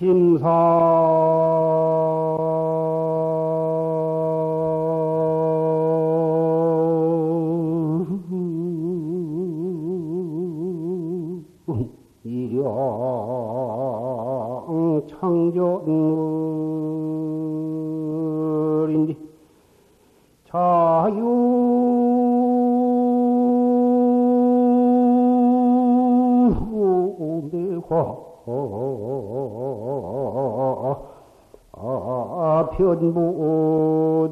심사 편부동이로구나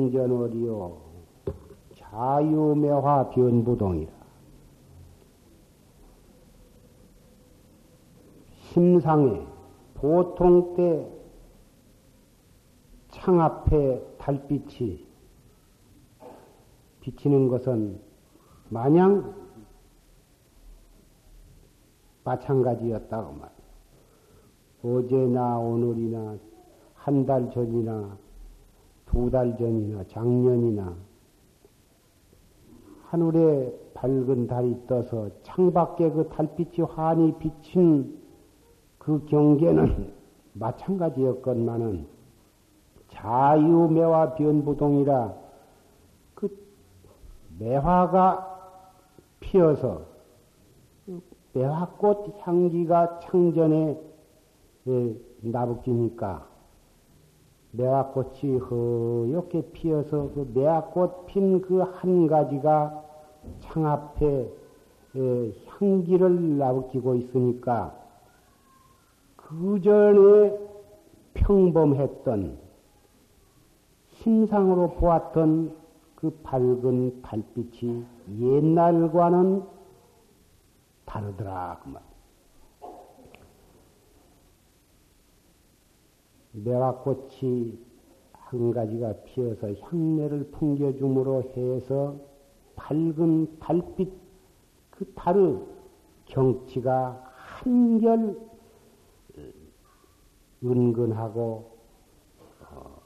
창전월이요 자유매화 변부동이라 심상에 보통 때 창 앞에 달빛이 비치는 것은 마냥 마찬가지였다고 말. 어제나 오늘이나 한 달 전이나 두 달 전이나 작년이나 하늘에 밝은 달이 떠서 창밖에 그 달빛이 환히 비친 그 경계는 마찬가지였건만은 자유매화 변부동이라 그 매화가 피어서 그 매화꽃 향기가 창전에 예, 나부끼니까 매화꽃이 허옇게 피어서 그 매화꽃 핀 그 한 가지가 창 앞에 예, 향기를 나부끼고 있으니까 그 전에 평범했던 심상으로 보았던 그 밝은 달빛이 옛날과는 다르더라 그 말. 매화꽃이 한 가지가 피어서 향내를 풍겨줌으로 해서 밝은 달빛 그 달의 경치가 한결 은근하고 어,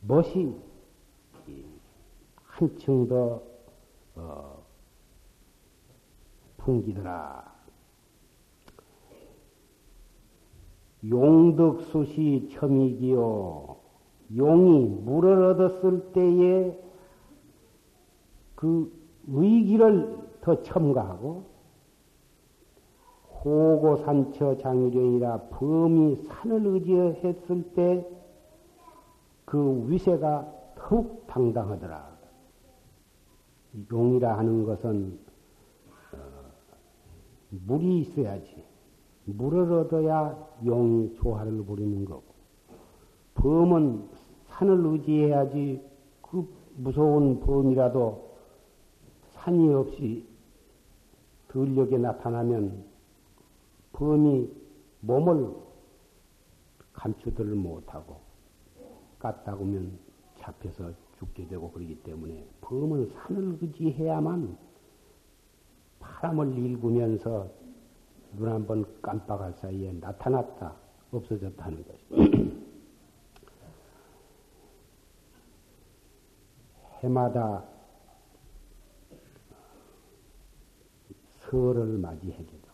멋이 한층 더 어, 풍기더라. 용덕수시 첨이기요. 용이 물을 얻었을 때에 그 위기를 더 첨가하고 호고산처 장유령이라 범이 산을 의지했을 때 그 위세가 더욱 당당하더라. 용이라 하는 것은 어, 물이 있어야지. 물을 얻어야 용이 조화를 부리는 거고, 범은 산을 의지해야지 그 무서운 범이라도 산이 없이 들녘에 나타나면 범이 몸을 감추들 못하고 깠다고면 잡혀서 죽게 되고 그러기 때문에 범은 산을 의지해야만 바람을 일구면서 눈 한 번 깜빡할 사이에 나타났다. 없어졌다는 것이 해마다 설을 맞이하게 되고.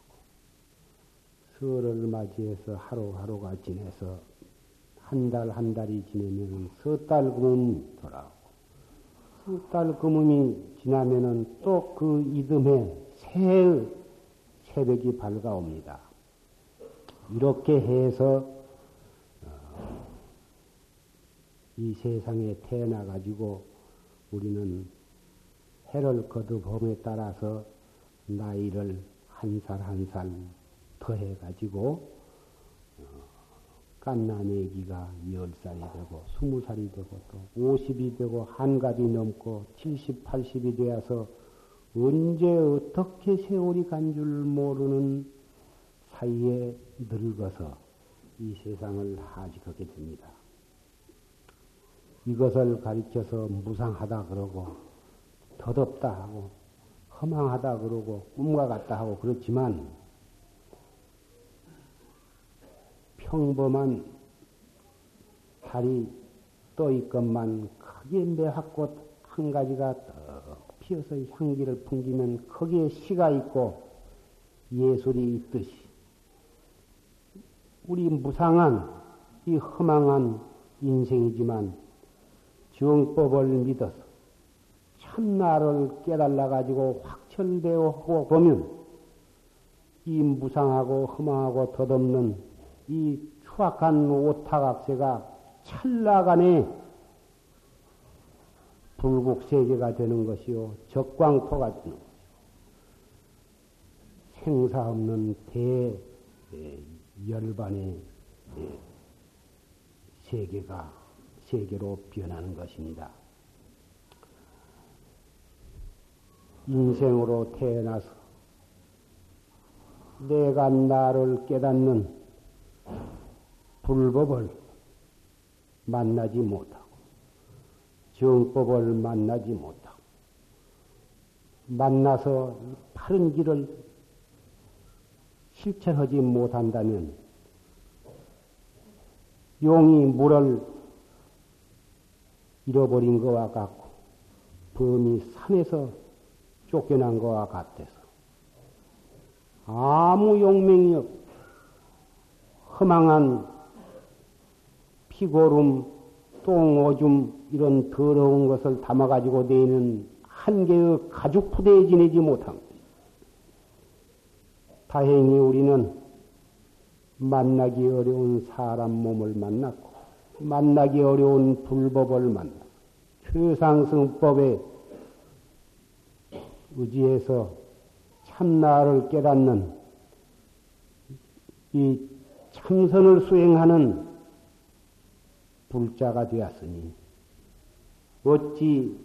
설을 맞이해서 하루하루가 지내서 한 달 한 달이 지내면 서달 금음 돌아오고 서달 금음이 지나면은 또 그 이듬해 새 새벽이 밝아옵니다. 이렇게 해서 어, 이 세상에 태어나 가지고 우리는 해를 거듭봄에 따라서 나이를 한 살 한 살 더해 가지고 어, 깐나내기가 열 살이 되고 스무 살이 되고 또 오십이 되고 한갑이 넘고 칠십, 팔십이 되어서 언제 어떻게 세월이 간 줄 모르는 사이에 늙어서 이 세상을 하직하게 됩니다. 이것을 가리켜서 무상하다 그러고 덧없다 하고 허망하다 그러고 꿈과 같다 하고 그렇지만 평범한 달이 떠 있건만 크게 매화꽃 한 가지가 떡 피어서 향기를 풍기면 거기에 시가 있고 예술이 있듯이 우리 무상한 이 허망한 인생이지만 정법을 믿어서 참나를 깨달아 가지고 확철되어 보면 이 무상하고 험하고 덧없는 이 추악한 오타각세가 찰나간에 불국 세계가 되는 것이요 적광토가 되는 것이요 생사 없는 대 열반의 세계가 세계로 변하는 것입니다. 인생으로 태어나서 내가 나를 깨닫는 불법을 만나지 못하고 정법을 만나지 못하고 만나서 바른 길을 실천하지 못한다면 용이 물을 잃어버린 것과 같고 범이 산에서 쫓겨난 것과 같아서 아무 용맹이 없, 허망한 피고름, 똥, 오줌 이런 더러운 것을 담아가지고 내는 한 개의 가죽 부대에 지내지 못함. 다행히 우리는 만나기 어려운 사람 몸을 만났고, 만나기 어려운 불법을 만났고, 최상승법에 의지해서 참나를 깨닫는 이 참선을 수행하는 불자가 되었으니 어찌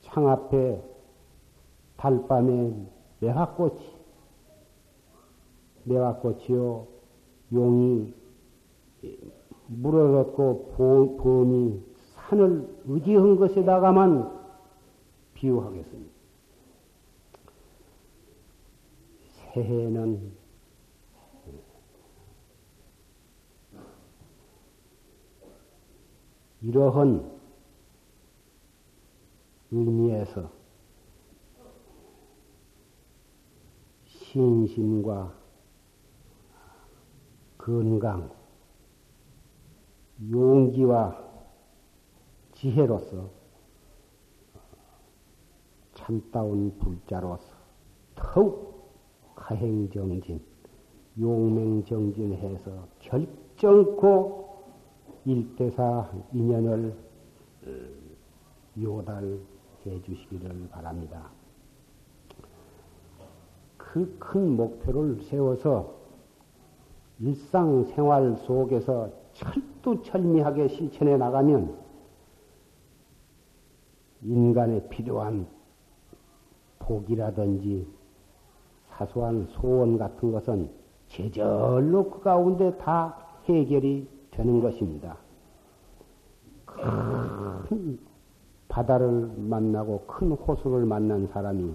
창 앞에 달밤에 매화꽃이 매화꽃이요 용이 물을 얻고 범이 산을 의지한 것에다가만 비유하겠습니다. 새해는 이러한 의미에서 신심과 건강, 용기와 지혜로서 참다운 불자로서 더욱 가행정진, 용맹정진해서 결정코 일대사 인연을 어, 요달해 주시기를 바랍니다. 그 큰 목표를 세워서 일상생활 속에서 철두철미하게 실천해 나가면 인간에 필요한 복이라든지 사소한 소원 같은 것은 제절로 그 가운데 다 해결이 되는 것입니다. 큰 바다를 만나고 큰 호수를 만난 사람이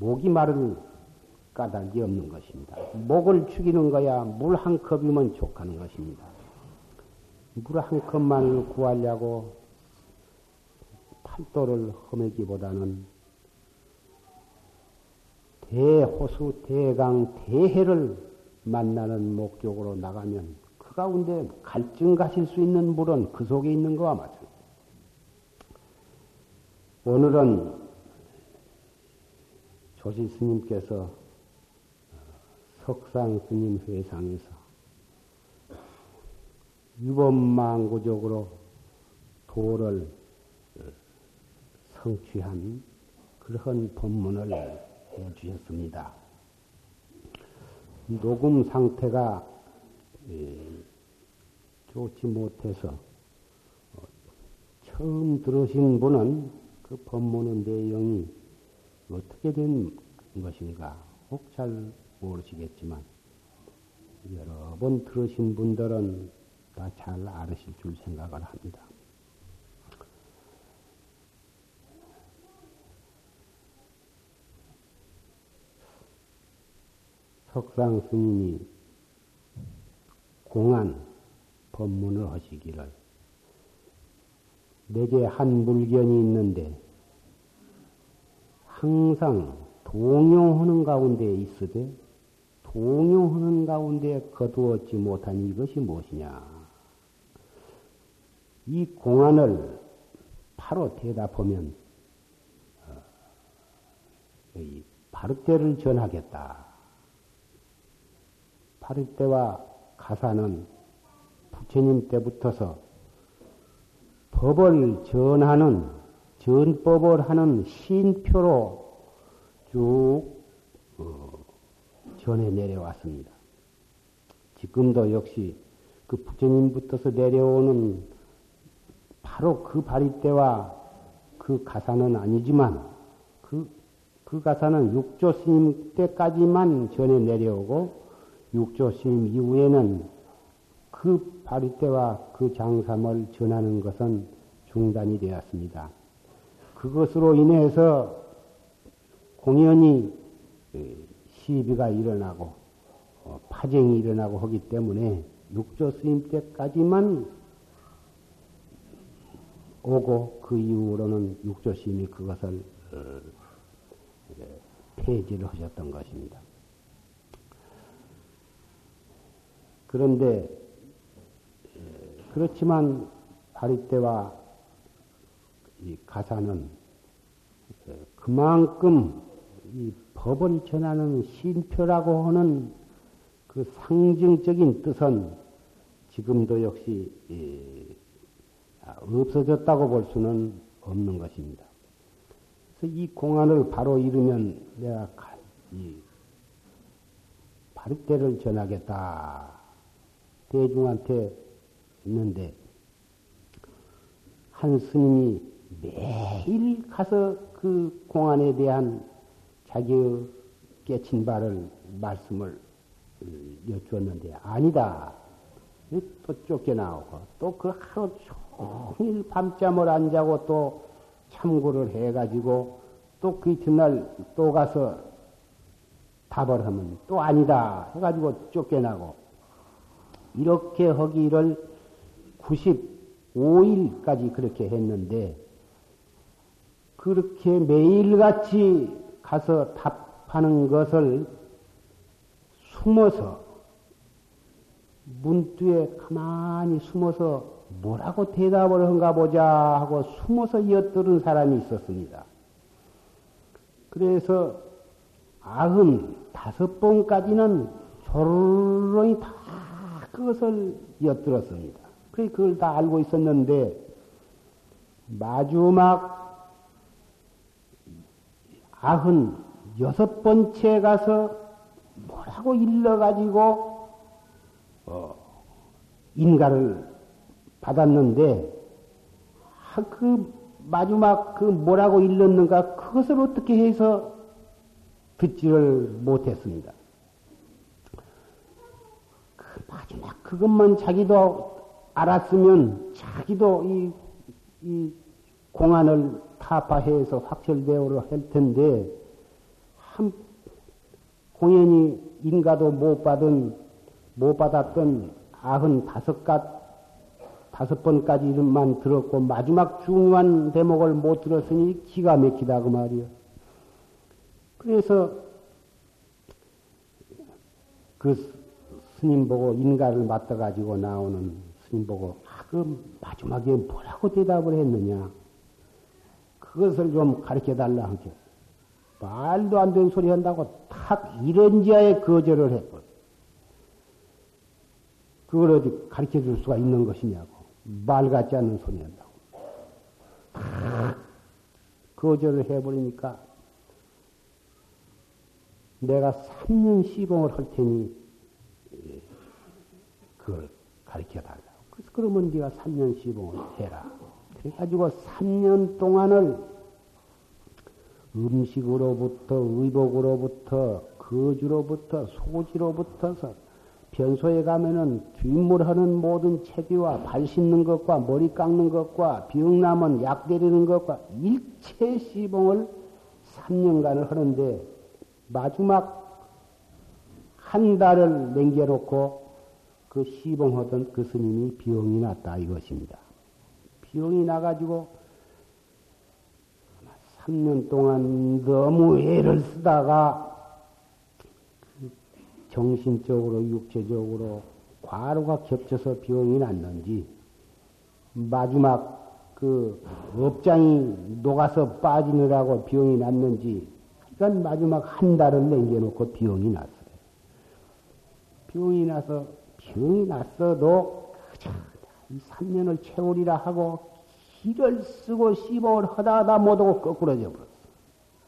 목이 마른 까닭이 없는 것입니다. 목을 죽이는 거야 물 한 컵이면 족하는 것입니다. 물 한 컵만을 구하려고 팔도를 험하기보다는 대호수, 대강, 대해를 만나는 목적으로 나가면 그 가운데 갈증 가실 수 있는 물은 그 속에 있는 거와 마찬가지. 오늘은 조지 스님께서 석상 스님 회상에서 유범망구적으로 도를 성취한 그러한 법문을 해 주셨습니다. 녹음 상태가 좋지 못해서 어, 처음 들으신 분은 그 법문의 내용이 어떻게 된 것인가 혹 잘 모르시겠지만 여러 번 들으신 분들은 다 잘 알으실 줄 생각을 합니다. 석상 스님이 공안 법문을 하시기를 내게 한 물견이 있는데 항상 동용하는 가운데 있으되 동용하는 가운데 거두었지 못한 이것이 무엇이냐? 이 공안을 바로 대답하면 어, 바르대를 전하겠다. 바를 때와 가사는 부처님 때부터서 법을 전하는 전법을 하는 신표로 쭉 어, 전해 내려왔습니다. 지금도 역시 그 부처님부터서 내려오는 바로 그 바리 때와 그 가사는 아니지만 그, 그 가사는 육조 스님 때까지만 전해 내려오고 육조 스님 이후에는 그 바리 때와 그 장삼을 전하는 것은 중단이 되었습니다. 그것으로 인해서 공연히 시비가 일어나고 어, 파쟁이 일어나고 하기 때문에 육조 스님 때까지만 오고 그 이후로는 육조 스님이 그것을 어, 폐지를 하셨던 것입니다. 그런데 그렇지만 바리 때와 이 가사는 그만큼 이 법을 전하는 신표라고 하는 그 상징적인 뜻은 지금도 역시 없어졌다고 볼 수는 없는 것입니다. 그래서 이 공안을 바로 이루면 내가 이 바리때를 전하겠다. 대중한테 있는데 한 스님이 매일 가서 그 공안에 대한 자기의 깨친 바를 말씀을 여쭈었는데 아니다. 또 쫓겨나오고 또 그 하루 종일 밤잠을 안 자고 또 참고를 해가지고 또 그 이튿날 또 가서 답을 하면 또 아니다 해가지고 쫓겨나고 이렇게 하기를 95일까지 그렇게 했는데, 그렇게 매일같이 가서 답하는 것을 숨어서, 문뒤에 가만히 숨어서 뭐라고 대답을 한가 보자 하고 숨어서 엿들은 사람이 있었습니다. 그래서 아흔 다섯 번까지는 조롱이 다 그것을 엿들었습니다. 그래 그걸 다 알고 있었는데 마지막 아흔 여섯 번째 가서 뭐라고 일러가지고 어, 인가를 받았는데 그 마지막 그 뭐라고 일렀는가 그것을 어떻게 해서 듣지를 못했습니다. 마지막 그것만 자기도 알았으면 자기도 이, 이 공안을 타파해서 확철대오를 할 텐데 한 공연히 인가도 못 받은 못 받았던 아흔 다섯 갓 다섯 번까지 이름만 들었고 마지막 중요한 대목을 못 들었으니 기가 막히다 그 말이요. 그래서 그 스님 보고 인가를 맡아 가지고 나오는 스님 보고 아, 그 마지막에 뭐라고 대답을 했느냐? 그것을 좀 가르쳐 달라 하죠. 말도 안 되는 소리 한다고 탁 이런 지하에 거절을 해버려. 그걸 어디 가르쳐 줄 수가 있는 것이냐고. 말 같지 않는 소리 한다고. 탁 거절을 해버리니까 내가 3년 시봉을 할 테니 그걸 가르쳐 달라고. 그래서 그러면 네가 3년 시봉을 해라. 그래가지고 3년 동안을 음식으로부터 의복으로부터 거주로부터 소지로부터서 변소에 가면은 뒷물하는 모든 체기와 발 씻는 것과 머리 깎는 것과 병나면 약 때리는 것과 일체 시봉을 3년간을 하는데 마지막 한 달을 남겨놓고 그 시봉하던 그 스님이 병이 났다 이것입니다. 병이 나가지고 3년 동안 너무 애를 쓰다가 정신적으로 육체적으로 과로가 겹쳐서 병이 났는지 마지막 그 업장이 녹아서 빠지느라고 병이 났는지 그러니까 마지막 한 달을 남겨놓고 병이 났어요. 병이 나서 병이 났어도 이 3년을 채우리라 하고 기를 쓰고 씹어을 하다 하다 못하고 거꾸러져 버렸어.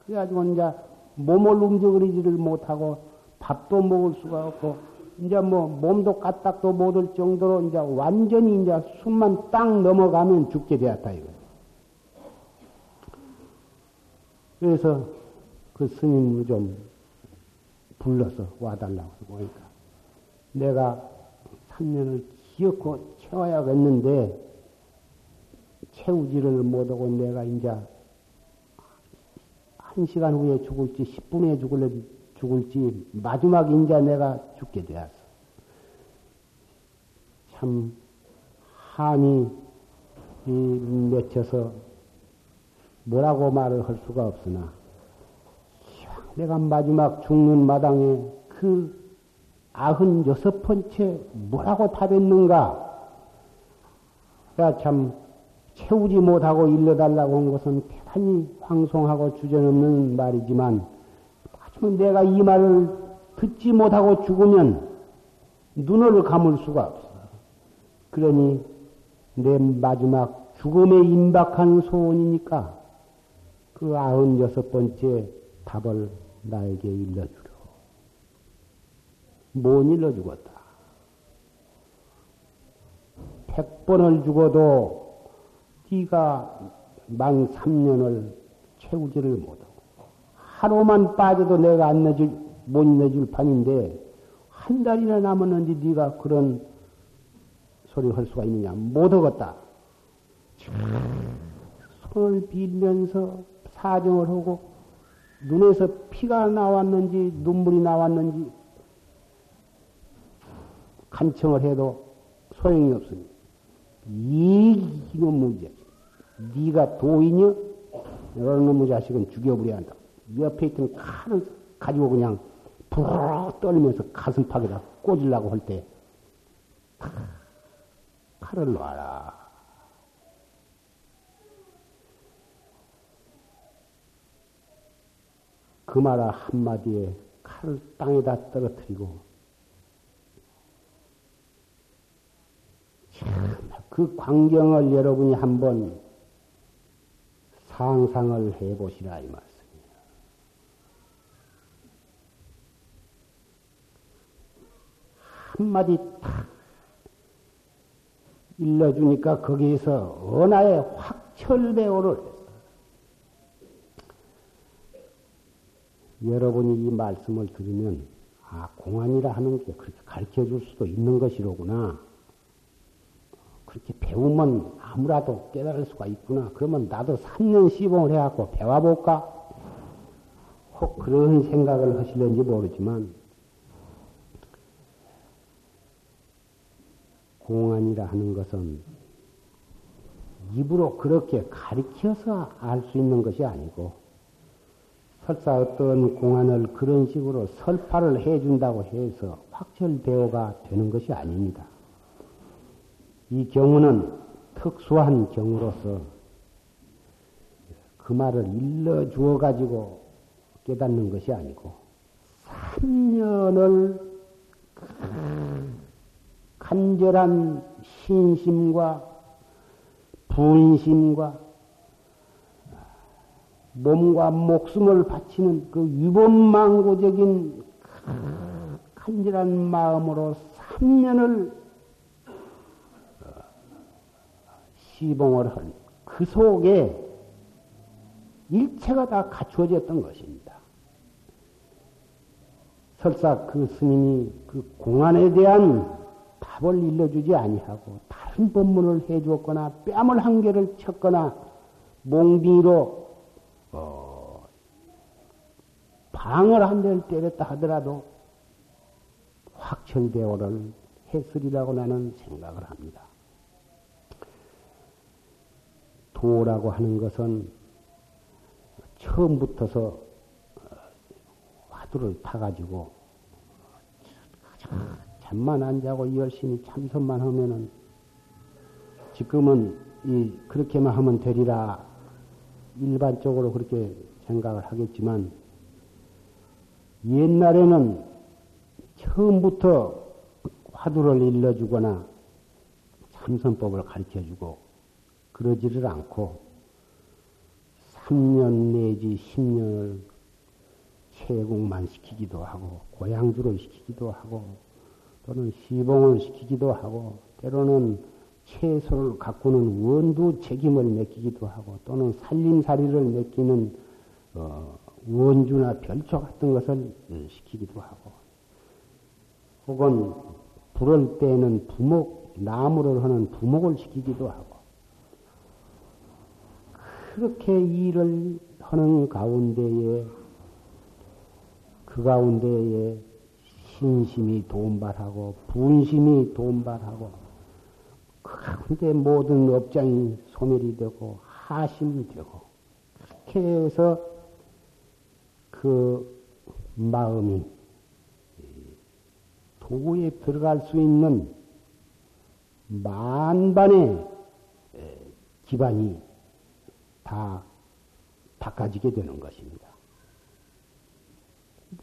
그래가지고 이제 몸을 움직이지를 못하고 밥도 먹을 수가 없고 이제 뭐 몸도 까딱도 못할 정도로 이제 완전히 이제 숨만 딱 넘어가면 죽게 되었다 이거. 그래서 그 스님을 좀 불러서 와달라고 그러니까 내가 3년을 기어코 채워야겠는데 채우지를 못하고 내가 이제 한 시간 후에 죽을지 10분 후에 죽을지, 죽을지 마지막 인자 내가 죽게 되었어. 참 한이 맺혀서 뭐라고 말을 할 수가 없으나 내가 마지막 죽는 마당에 그 아흔 여섯 번째 뭐라고 답했는가? 참 채우지 못하고 일러달라고 한 것은 대단히 황송하고 주저없는 말이지만 하지만 내가 이 말을 듣지 못하고 죽으면 눈을 감을 수가 없어. 그러니 내 마지막 죽음에 임박한 소원이니까 그 아흔 여섯 번째 답을 나에게 일러주라. 못 일러 죽었다. 백 번을 죽어도 네가 만 3년을 채우지를 못하고 하루만 빠져도 내가 안 내줄 못 내줄 판인데 한 달이나 남았는데 네가 그런 소리 할 수가 있느냐 못 하겠다. 손을 빌면서 사정을 하고 눈에서 피가 나왔는지 눈물이 나왔는지 간청을 해도 소용이 없습니다. 이 이놈 문제. 네가 도인이여? 이런 놈의 자식은 죽여버려야 한다. 옆에 있던 칼을 가지고 그냥 부르르 떨면서 가슴팍에다 꽂으려고 할 때 칼을 놔라. 그 말 한마디에 칼을 땅에다 떨어뜨리고 그 광경을 여러분이 한번 상상을 해보시라 이 말씀이에요. 한마디 탁 일러주니까 거기에서 언하의 확철배호를 했어. 여러분이 이 말씀을 들으면 아 공안이라 하는 게 그렇게 가르쳐 줄 수도 있는 것이로구나. 그렇게 배우면 아무라도 깨달을 수가 있구나. 그러면 나도 3년 시봉을 해갖고 배워볼까? 혹 그런 생각을 하실는지 모르지만, 공안이라 하는 것은 입으로 그렇게 가리켜서 알 수 있는 것이 아니고 설사 어떤 공안을 그런 식으로 설파를 해준다고 해서 확철대오가 되는 것이 아닙니다. 이 경우는 특수한 경우로서 그 말을 일러 주어 가지고 깨닫는 것이 아니고 3년을 간절한 신심과 분심과 몸과 목숨을 바치는 그 유범망고적인 간절한 마음으로 3년을 어, 시봉을 한 그 속에 일체가 다 갖추어졌던 것입니다. 설사 그 스님이 그 공안에 대한 답을 일러주지 아니하고 다른 법문을 해주었거나 뺨을 한 개를 쳤거나 몽둥이로 어, 방을 한 대를 때렸다 하더라도 확철대오를 했으리라고 나는 생각을 합니다. 도라고 하는 것은 처음부터서 어, 화두를 타가지고 잠만 안 자고 열심히 참선만 하면은 지금은 이 그렇게만 하면 되리라. 일반적으로 그렇게 생각을 하겠지만 옛날에는 처음부터 화두를 일러주거나 참선법을 가르쳐주고 그러지를 않고 3년 내지 10년을 채공만 시키기도 하고 고향주를 시키기도 하고 또는 시봉을 시키기도 하고 때로는 채소를 가꾸는 원두 책임을 맡기기도 하고 또는 살림살이를 맡기는 어, 원주나 별초 같은 것을 시키기도 하고 혹은 불을 때는 부목 나무를 하는 부목을 시키기도 하고 그렇게 일을 하는 가운데에 그 가운데에 신심이 돈발하고 분심이 돈발하고 그 가운데 모든 업장이 소멸이 되고 하심이 되고 그렇게 해서 그 마음이 도에 들어갈 수 있는 만반의 기반이 다 닦아지게 되는 것입니다.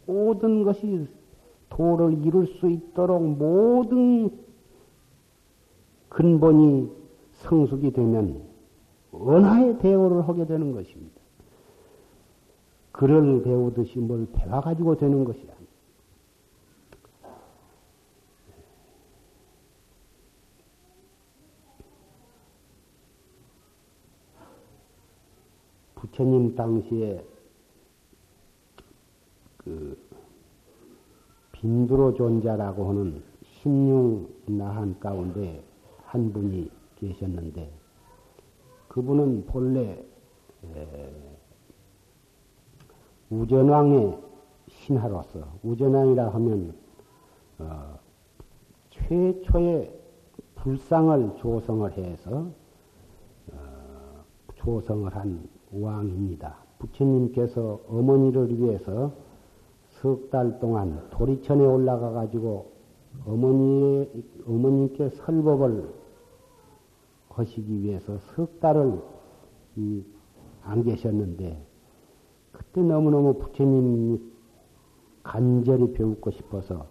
모든 것이 도를 이룰 수 있도록 모든 근본이 성숙이 되면 은하의 대오를 하게 되는 것입니다. 글을 배우듯이 뭘 배워가지고 되는 것이 부처님 당시에 그 빈두로 존자라고 하는 신용 나한 가운데 한 분이 계셨는데 그분은 본래 우전왕의 신하로서 우전왕이라 하면 어, 최초의 불상을 조성을 해서 어, 조성을 한 왕입니다. 부처님께서 어머니를 위해서 석 달 동안 도리천에 올라가 가지고 어머니 어머님께 설법을 하시기 위해서 석 달을 안 계셨는데 그때 너무너무 부처님이 간절히 배우고 싶어서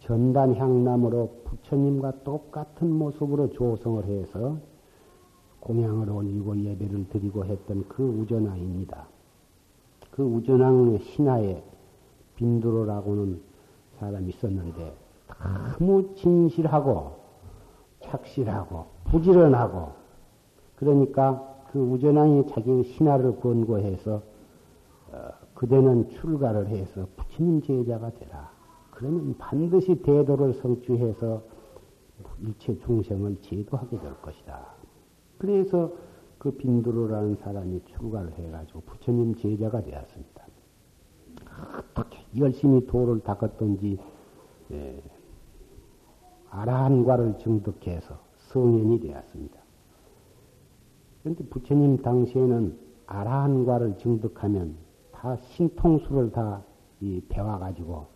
전단향남으로 부처님과 똑같은 모습으로 조성을 해서 공양을 올리고 예배를 드리고 했던 그 우전왕입니다. 그 우전왕의 신하에 빈두로라고는 사람이 있었는데 너무 진실하고 착실하고 부지런하고 그러니까 그 우전왕이 자기 신하를 권고해서 어, 그대는 출가를 해서 부처님 제자가 되라. 그러면 반드시 대도를 성취해서 일체 중생을 제도하게 될 것이다. 그래서 그 빈두로라는 사람이 출가를 해가지고 부처님 제자가 되었습니다. 어떻게 열심히 도를 닦았던지 예, 아라한과를 증득해서 성현이 되었습니다. 그런데 부처님 당시에는 아라한과를 증득하면 다 신통수를 다 배워가지고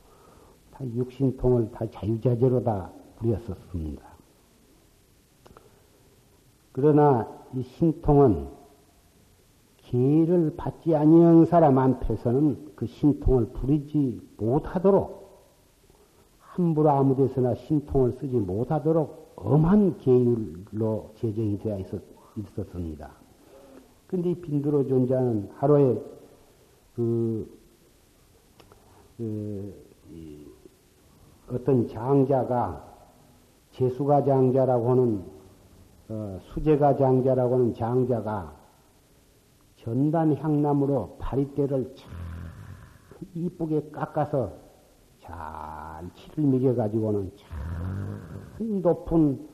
다 육신통을 다 자유자재로 다 부렸었습니다. 그러나 이 신통은 기를 받지 아니한 사람한테서는 그 신통을 부리지 못하도록 함부로 아무 데서나 신통을 쓰지 못하도록 엄한 계율로 제정이 되어 있었, 있었습니다. 근데 이 빈드로 존자는 하루에 그, 그 어떤 장자가 재수가 장자라고 하는 어, 수제가 장자라고 하는 장자가 전단 향나무로 바리대를 참 이쁘게 깎아서 잘 치를 미겨 가지고는 참 높은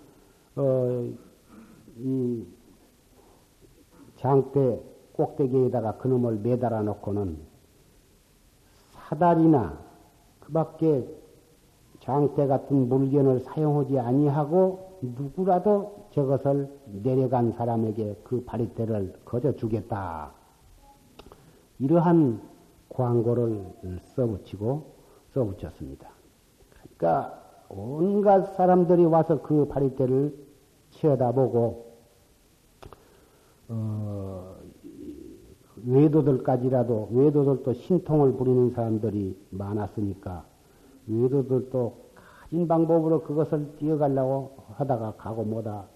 어, 이 장대 꼭대기에다가 그놈을 매달아 놓고는 사다리나 그 밖에 장대 같은 물건을 사용하지 아니하고 누구라도 저것을 내려간 사람에게 그 바리대를 거저 주겠다. 이러한 광고를 써붙이고 써붙였습니다. 그러니까 온갖 사람들이 와서 그 바리대를 치어다보고 어, 외도들까지라도 외도들도 신통을 부리는 사람들이 많았으니까 외도들도 가진 방법으로 그것을 뛰어가려고 하다가 가고 뭐다.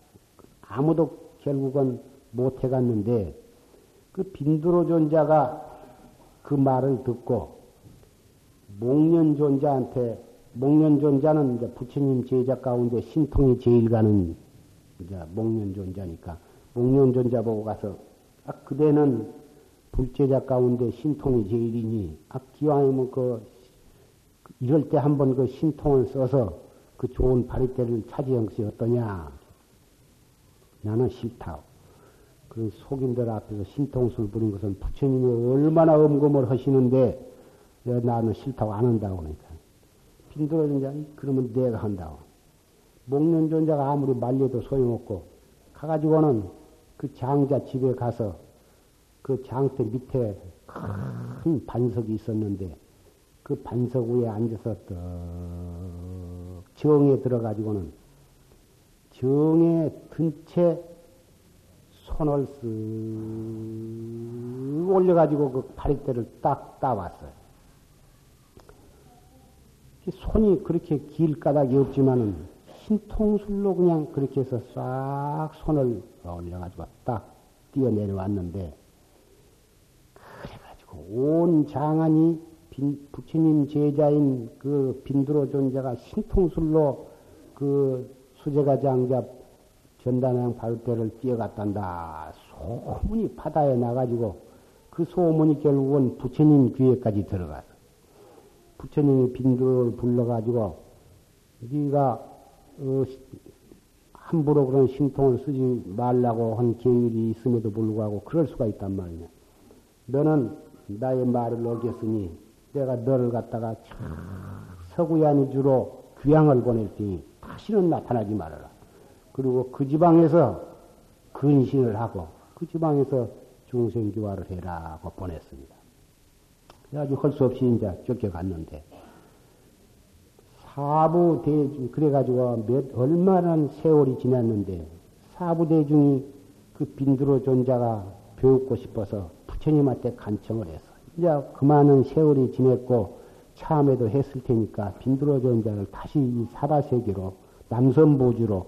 아무도 결국은 못 해갔는데 그 빈두로 존자가 그 말을 듣고 목련 존자한테 목련 존자는 이제 부처님 제자 가운데 신통이 제일 가는 이제 목련 존자니까 목련 존자 보고 가서 아 그대는 불제자 가운데 신통이 제일이니? 아 기왕이면 그 이럴 때 한번 그 신통을 써서 그 좋은 바리대를 차지한 것이 어떠냐? 나는 싫다. 그 속인들 앞에서 신통술 부린 것은 부처님이 얼마나 엄금을 하시는데 나는 싫다고 안 한다고 그러니까. 빈들어진 자 그러면 내가 한다고. 목련 존자가 아무리 말려도 소용없고 가가지고는 그 장자 집에 가서 그 장대 밑에 큰 반석이 있었는데 그 반석 위에 앉아서 떡 정에 들어가지고는 정에 든채 손을 쓱 올려가지고 그 파리대를 딱 따왔어요. 손이 그렇게 길 까닭이 없지만은 신통술로 그냥 그렇게 해서 싹 손을 올려가지고 딱 뛰어 내려왔는데 그래가지고 온 장안이 빈, 부처님 제자인 그 빈두로 존재가 신통술로 그 수제가 장자 전단양 바울대를 뛰어갔단다. 소문이 바다에 나가지고 그 소문이 결국은 부처님 귀에까지 들어가서 부처님이 빈두를 불러가지고 네가 어, 함부로 그런 신통을 쓰지 말라고 한 계율이 있음에도 불구하고 그럴 수가 있단 말이냐. 너는 나의 말을 어겼으니 내가 너를 갖다가 서구야니 주로 귀향을 보낼 테니 다시는 나타나지 말아라. 그리고 그 지방에서 근신을 하고 그 지방에서 중생교화를 해라고 보냈습니다. 그래가지고 할 수 없이 이제 쫓겨갔는데 사부 대중 그래가지고 몇 얼마나 세월이 지났는데 사부 대중이 그 빈두로 존자가 배우고 싶어서 부처님한테 간청을 해서 이제 그 많은 세월이 지냈고 참에도 했을 테니까 빈들어 존자를 다시 이 사바세계로 남선보주로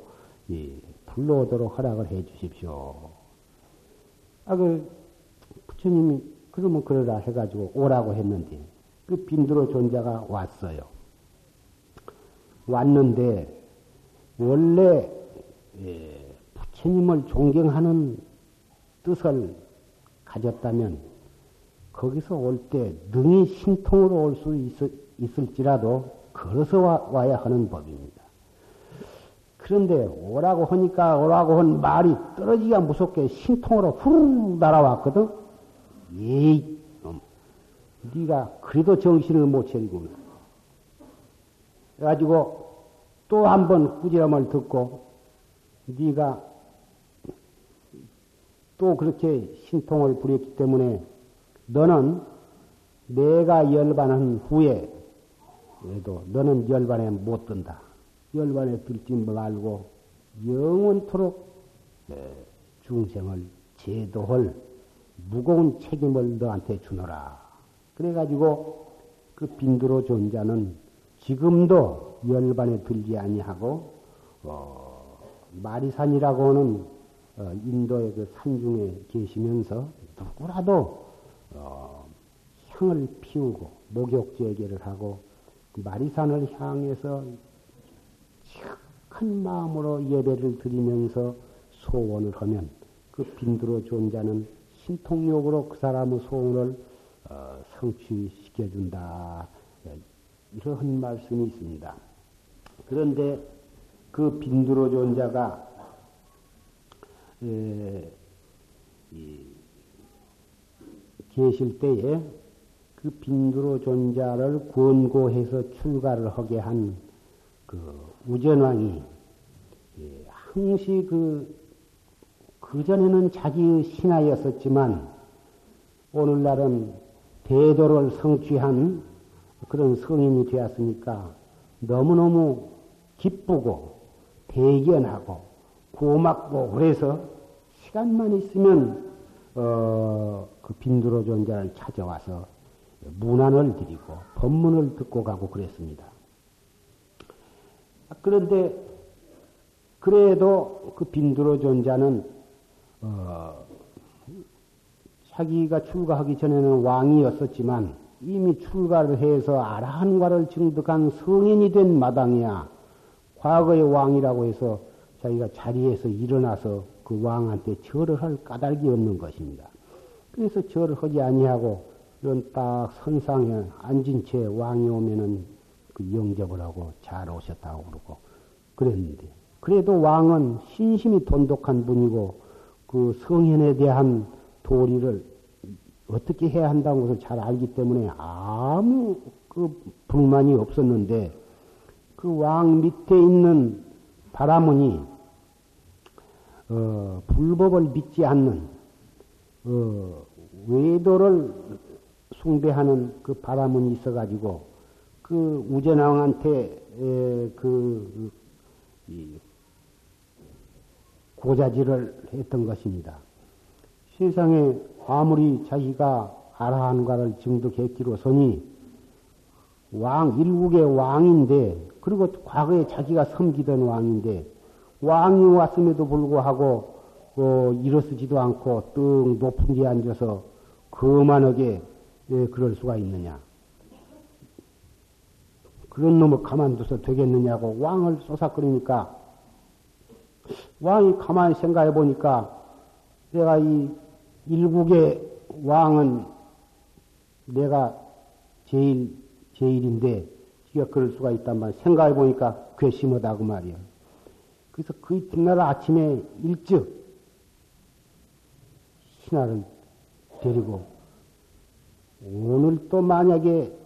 불러오도록 허락을 해 주십시오. 아, 그, 부처님이 그러면 그러라 해가지고 오라고 했는데 그 빈들어 존자가 왔어요. 왔는데 원래 예, 부처님을 존경하는 뜻을 가졌다면 거기서 올 때 능히 신통으로 올 수 있을지라도 걸어서 와, 야 하는 법입니다. 그런데 오라고 하니까 오라고 한 말이 떨어지기가 무섭게 신통으로 후루룩 날아왔거든. 에이, 놈. 네가 그래도 정신을 못 차리고. 그래가지고 또 한 번 꾸지람을 듣고 네가 또 그렇게 신통을 부렸기 때문에 너는 내가 열반한 후에 그래도 너는 열반에 못 든다. 열반에 들지 말고 영원토록 중생을 제도할 무거운 책임을 너한테 주노라. 그래가지고 그 빈두로 존자는 지금도 열반에 들지 아니하고 어, 마리산이라고 하는 어, 인도의 그 산 중에 계시면서 누구라도 어, 향을 피우고 목욕제계를 하고 그 마리산을 향해서 큰 마음으로 예배를 드리면서 소원을 하면 그 빈두로 존자는 신통욕으로 그 사람의 소원을 어, 성취시켜준다. 이러한 말씀이 있습니다. 그런데 그 빈두로 존자가 에, 이, 계실 때에 그 빈두로 존자를 권고해서 출가를 하게 한 그 우전왕이 예, 항시 그 그전에는 자기의 신하였었지만 오늘날은 대도를 성취한 그런 성인이 되었으니까 너무너무 기쁘고 대견하고 고맙고 그래서 시간만 있으면 어, 그 빈두로 존자를 찾아와서 문안을 드리고 법문을 듣고 가고 그랬습니다. 그런데 그래도 그 빈두로 존자는 어, 자기가 출가하기 전에는 왕이었었지만 이미 출가를 해서 아라한과를 증득한 성인이 된 마당이야 과거의 왕이라고 해서 자기가 자리에서 일어나서 그 왕한테 절을 할 까닭이 없는 것입니다. 그래서 절을 하지 아니하고 이런 딱 선상에 앉은 채 왕이 오면은 그 영접을 하고 잘 오셨다고 그러고 그랬는데 그래도 왕은 신심이 돈독한 분이고 그 성현에 대한 도리를 어떻게 해야 한다는 것을 잘 알기 때문에 아무 그 불만이 없었는데 그 왕 밑에 있는 바라문이 어, 불법을 믿지 않는 어, 외도를 숭배하는 그 바라문이 있어가지고 그 우전왕한테 그 고자질을 했던 것입니다. 세상에 아무리 자기가 아라한과를 증득했기로서니 왕, 일국의 왕인데, 그리고 과거에 자기가 섬기던 왕인데, 왕이 왔음에도 불구하고, 어, 일어서지도 않고, 뜬 높은 데 앉아서 거만하게, 예, 그럴 수가 있느냐. 그런 놈을 가만둬서 되겠느냐고 왕을 쏘삭거리니까, 왕이 가만히 생각해 보니까, 내가 이 일국의 왕은 내가 제일, 제일인데, 지가 그럴 수가 있단 말이야. 생각해 보니까 괘씸하다고 말이야. 그래서 그 이튿날 아침에 일찍 신하를 데리고 오늘 또 만약에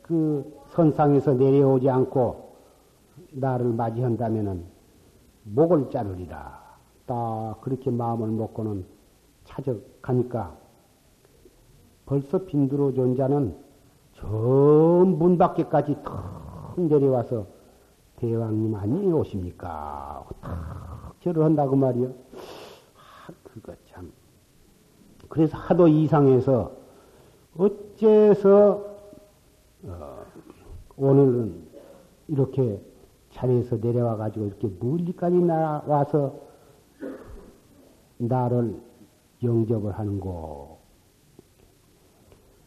그 선상에서 내려오지 않고 나를 맞이한다면은 목을 자르리라. 딱 그렇게 마음을 먹고는 찾아가니까 벌써 빈두로 존자는 저 문 밖에까지 턱 내려와서 대왕님 아니 오십니까? 탁 절을 한다고 말이요. 아, 그거 참. 그래서 하도 이상해서 어째서 어, 오늘은 이렇게 자리에서 내려와 가지고 이렇게 멀리까지 나와서 나를 영접을 하는고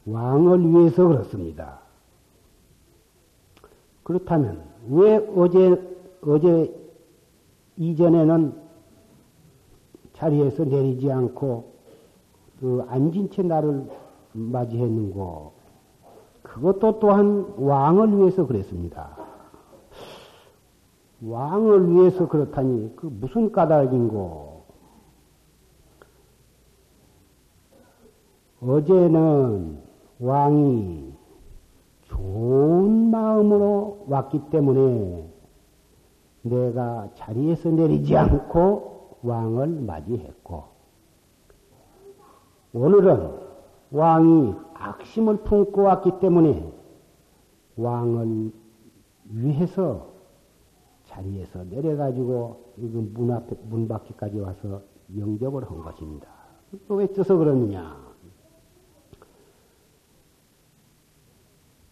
왕을 위해서 그렇습니다. 그렇다면 왜 어제 어제 이전에는 자리에서 내리지 않고 그 앉은 채 나를 맞이했는고 그것도 또한 왕을 위해서 그랬습니다. 왕을 위해서 그렇다니 그 무슨 까닭인고 어제는 왕이 좋은 마음으로 왔기 때문에 내가 자리에서 내리지 않고 왕을 맞이했고, 오늘은 왕이 악심을 품고 왔기 때문에 왕을 위해서 자리에서 내려가지고 문 앞에, 문 밖에까지 와서 영접을 한 것입니다. 왜 쪄서 그러느냐?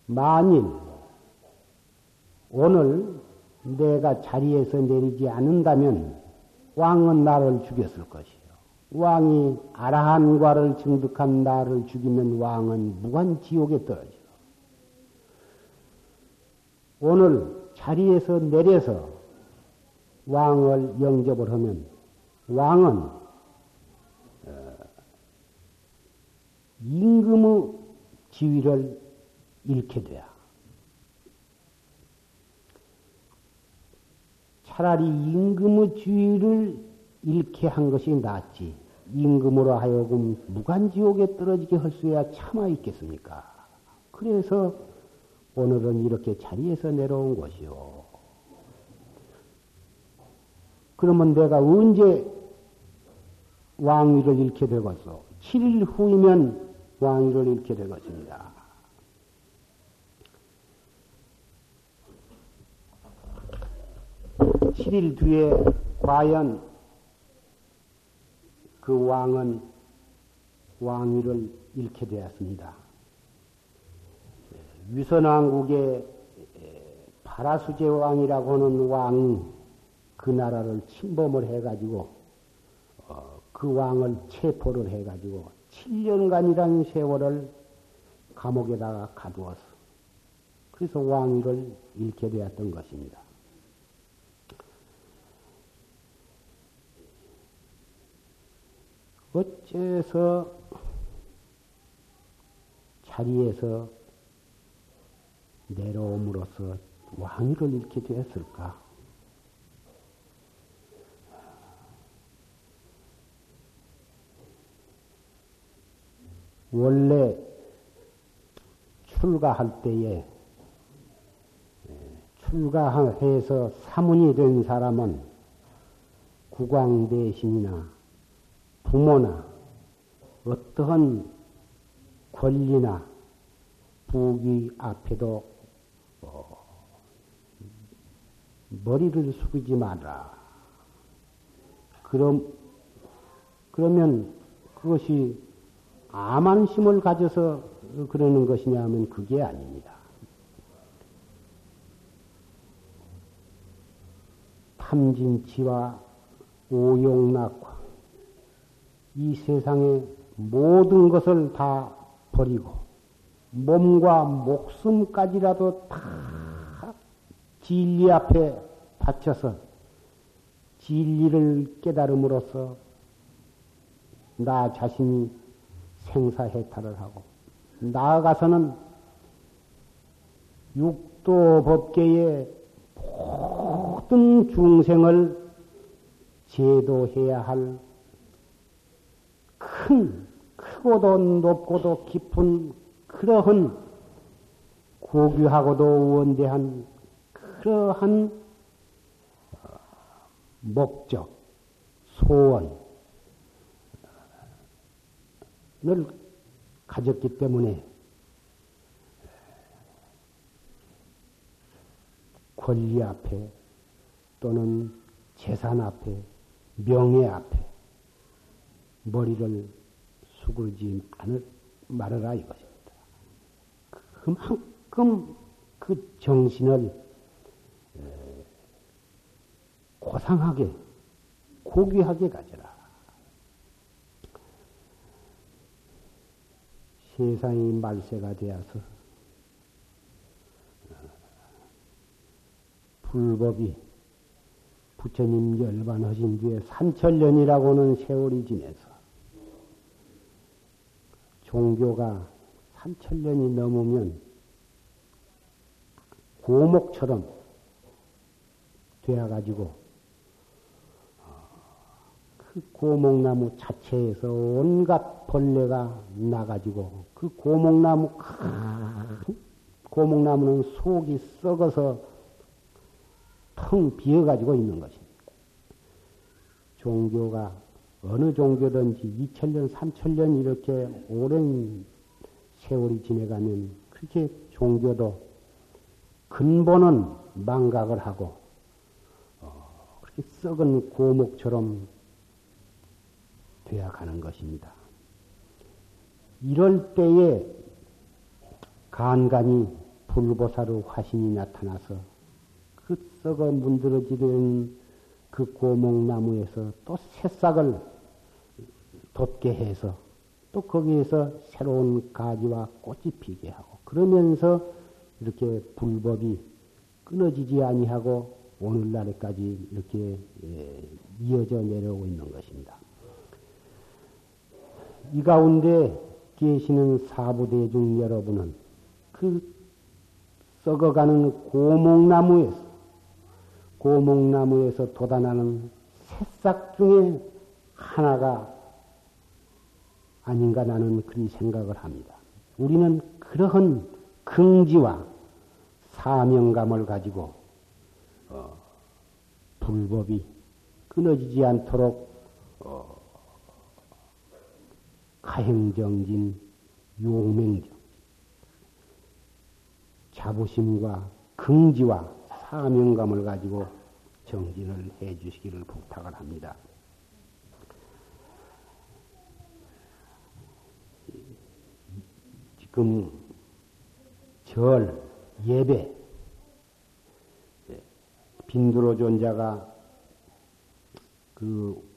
만일 오늘 내가 자리에서 내리지 않는다면 왕은 나를 죽였을 것이요. 왕이 아라한과를 증득한 나를 죽이면 왕은 무관 지옥에 떨어져. 오늘 자리에서 내려서 왕을 영접을 하면 왕은 어, 임금의 지위를 잃게 돼야. 차라리 임금의 지위를 잃게 한 것이 낫지. 임금으로 하여금 무간지옥에 떨어지게 할 수야 참아 있겠습니까? 그래서 오늘은 이렇게 자리에서 내려온 것이요. 그러면 내가 언제 왕위를 잃게 되겠소? 7일 후이면 왕위를 잃게 되겠습니다. 7일 뒤에 과연 그 왕은 왕위를 잃게 되었습니다. 위선왕국의 파라수제 왕이라고 하는 왕, 그 나라를 침범을 해가지고, 어, 그 왕을 체포를 해가지고, 7년간이라는 세월을 감옥에다가 가두었어. 그래서 왕위를 잃게 되었던 것입니다. 어째서 자리에서 내려옴으로써 왕위를 잃게 되었을까? 원래 출가할 때에 출가해서 사문이 된 사람은 국왕 대신이나 부모나 어떠한 권리나 부귀 앞에도 어, 머리를 숙이지 마라. 그럼 그러면 그것이 아만심을 가져서 그러는 것이냐 하면 그게 아닙니다. 탐진치와 오용낙화 이 세상의 모든 것을 다 버리고 몸과 목숨까지라도 다 진리 앞에 바쳐서 진리를 깨달음으로써 나 자신이 생사해탈을 하고 나아가서는 육도 법계의 모든 중생을 제도해야 할 큰, 크고도 높고도 깊은 그러한 고귀하고도 원대한 그러한 어, 목적, 소원을 가졌기 때문에 권리 앞에 또는 재산 앞에 명예 앞에 머리를 수그르지 않을, 말아라 이것입니다. 그만큼 그 정신을 고상하게, 고귀하게 가져라. 세상이 말세가 되어서 불법이 부처님 열반하신 뒤에 삼천년이라고는 세월이 지내서 종교가 3천년이 넘으면 고목처럼 되어가지고 어, 그 고목나무 자체에서 온갖 벌레가 나가지고 그 고목나무 큰 고목나무는 속이 썩어서 텅 비어가지고 있는 것입니다. 종교가 어느 종교든지 2천년, 3천년 이렇게 오랜 세월이 지내가면 그렇게 종교도 근본은 망각을 하고 어, 그렇게 썩은 고목처럼 되어 가는 것입니다. 이럴 때에 간간히 불보사로 화신이 나타나서 그 썩어 문드러지는 그 고목나무에서 또 새싹을 돋게 해서 또 거기에서 새로운 가지와 꽃이 피게 하고 그러면서 이렇게 불법이 끊어지지 아니하고 오늘날에까지 이렇게 예, 이어져 내려오고 있는 것입니다. 이 가운데 계시는 사부대중 여러분은 그 썩어가는 고목나무에서 고목나무에서 돋아나는 새싹 중에 하나가 아닌가 나는 그리 생각을 합니다. 우리는 그러한 긍지와 사명감을 가지고 어, 불법이 끊어지지 않도록 어, 가행정진, 용맹정, 자부심과 긍지와 사명감을 가지고 정진을 해 주시기를 부탁을 합니다. 지금 절, 예배, 빈두로 존자가 그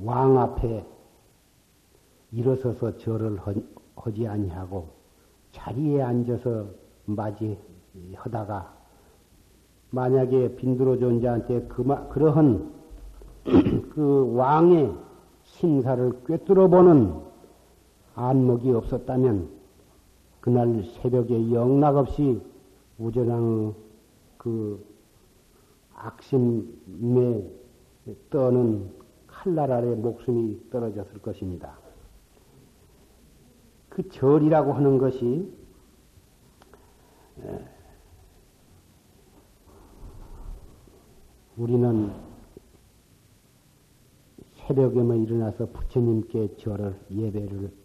왕 앞에 일어서서 절을 하지 아니하고 자리에 앉아서 맞이하다가 만약에 빈두로 존자한테 그마, 그러한 그 왕의 심사를 꿰뚫어 보는 안목이 없었다면 그날 새벽에 영락 없이 우전한 그 악심에 떠는 칼날 아래 목숨이 떨어졌을 것입니다. 그 절이라고 하는 것이 우리는 새벽에만 일어나서 부처님께 절을 예배를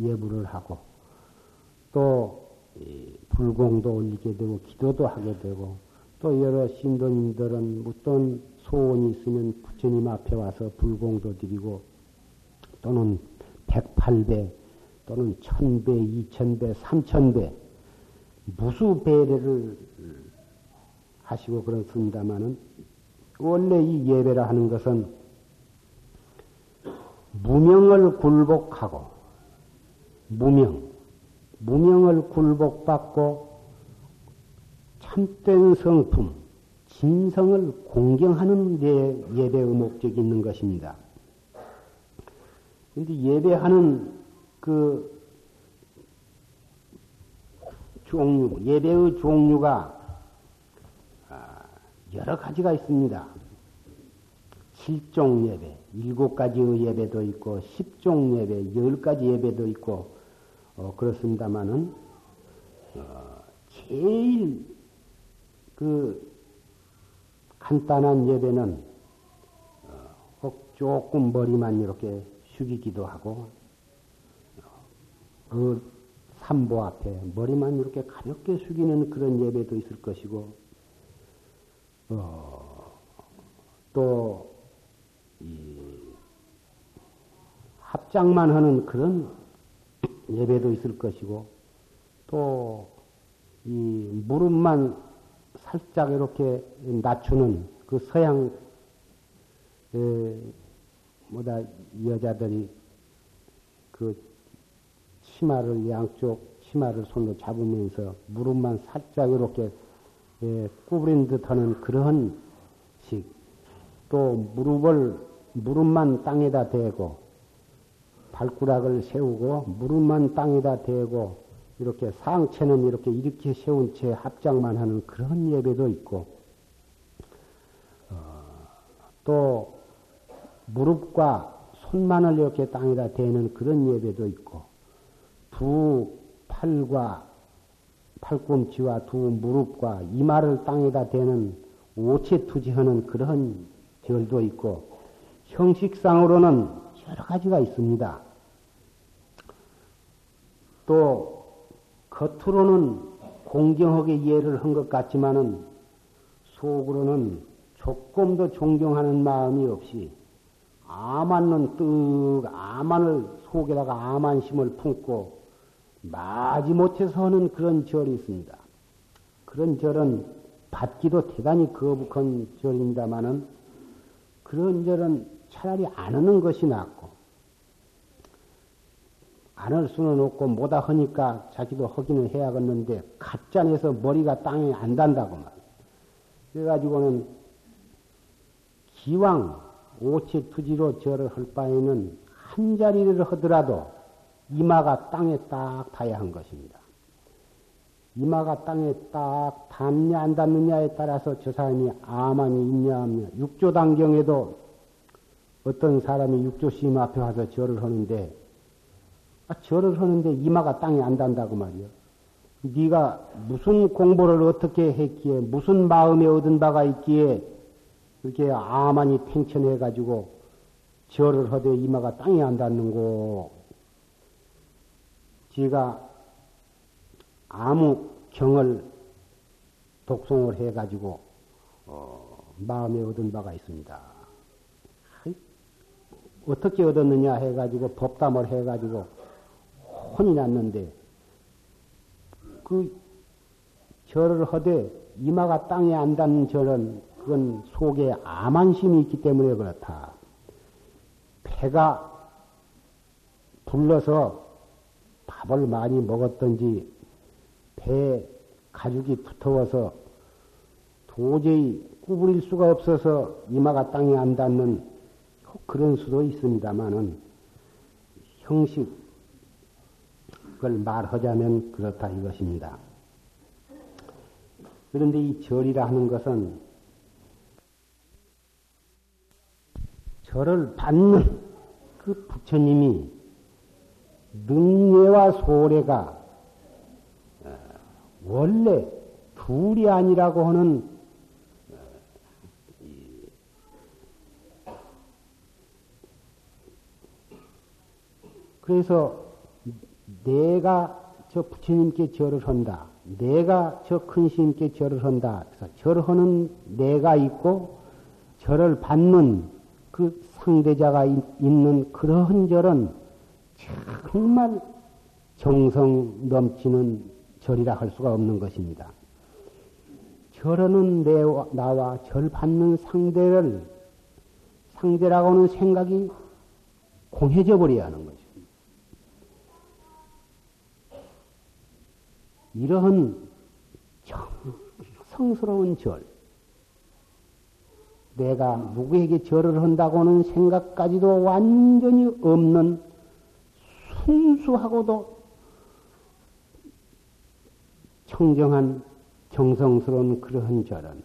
예불을 하고 또 불공도 올리게 되고 기도도 하게 되고 또 여러 신도님들은 어떤 소원이 있으면 부처님 앞에 와서 불공도 드리고 또는 108배 또는 1000배, 2000배, 3000배 무수 배례를 하시고 그렇습니다마는 원래 이 예배라 하는 것은 무명을 굴복하고 무명, 무명을 굴복받고 참된 성품, 진성을 공경하는 데 예배의 목적이 있는 것입니다. 근데 예배하는 그 종류, 예배의 종류가 아, 여러 가지가 있습니다. 7종 예배, 7가지의 예배도 있고, 10종 예배, 10가지 예배도 있고, 어, 그렇습니다만은, 어, 제일 그 간단한 예배는 어, 조금 머리만 이렇게 숙이기도 하고, 그 삼보 앞에 머리만 이렇게 가볍게 숙이는 그런 예배도 있을 것이고, 어, 또, 이, 합장만 하는 그런 예배도 있을 것이고, 또, 이 무릎만 살짝 이렇게 낮추는 그 서양, 에, 뭐다, 여자들이 그 치마를 양쪽 치마를 손으로 잡으면서 무릎만 살짝 이렇게 예, 구부린 듯하는 그러한 식. 또 무릎을 무릎만 땅에다 대고 발가락을 세우고 무릎만 땅에다 대고 이렇게 상체는 이렇게 이렇게 세운 채 합장만 하는 그런 예배도 있고 어, 또 무릎과 손만을 이렇게 땅에다 대는 그런 예배도 있고 두 팔과 팔꿈치와 두 무릎과 이마를 땅에다 대는 오체 투지하는 그런 절도 있고 형식상으로는 여러 가지가 있습니다. 또 겉으로는 공경하게 이해를 한 것 같지만은 속으로는 조금 더 존경하는 마음이 없이 아만은 뜻, 아만을 속에다가 아만심을 품고 마지 못해서 하는 그런 절이 있습니다. 그런 절은 받기도 대단히 거북한 절입니다마는 그런 절은 차라리 안 하는 것이 낫고 안 할 수는 없고 못하 하니까 자기도 하기는 해야겠는데 가짜내서 머리가 땅에 안 단다고 말. 그래가지고는 기왕 오체 투지로 절을 할 바에는 한 자리를 하더라도 이마가 땅에 딱 닿아야 한 것입니다. 이마가 땅에 딱 닿냐 안 닿느냐에 따라서 저 사람이 아만이 있냐 없냐. 육조 단경에도 어떤 사람이 육조 심 앞에 와서 절을 하는데 아, 절을 하는데 이마가 땅에 안 닿는다고 말이요. 네가 무슨 공부를 어떻게 했기에 무슨 마음에 얻은 바가 있기에 그렇게 아만이 팽천해 가지고 절을 하되 이마가 땅에 안 닿는고 지가 아무 경을 독송을 해 가지고 어, 마음에 얻은 바가 있습니다. 어떻게 얻었느냐 해 가지고 법담을 해 가지고 혼이 났는데 그 절을 하되 이마가 땅에 안 닿는 절은 그건 속에 암한심이 있기 때문에 그렇다. 배가 불러서 밥을 많이 먹었던지 배 가죽이 두터워서 도저히 구부릴 수가 없어서 이마가 땅에 안 닿는 그런 수도 있습니다만은 형식 을 말하자면 그렇다 이것입니다. 그런데 이 절이라 하는 것은 절을 받는 그 부처님이 능례와 소례가 어, 원래 둘이 아니라고 하는 어, 그래서 내가 저 부처님께 절을 한다. 내가 저 큰 스님께 절을 한다. 그래서 절하는 내가 있고 절을 받는 그 상대자가 있는 그러한 절은 정말 정성 넘치는 절이라 할 수가 없는 것입니다. 절하는 내와, 나와 절 받는 상대를 상대라고는 생각이 공해져 버려야 하는 거죠. 이러한 성스러운 절, 내가 누구에게 절을 한다고는 생각까지도 완전히 없는 순수하고도 청정한 정성스러운 그러한 절은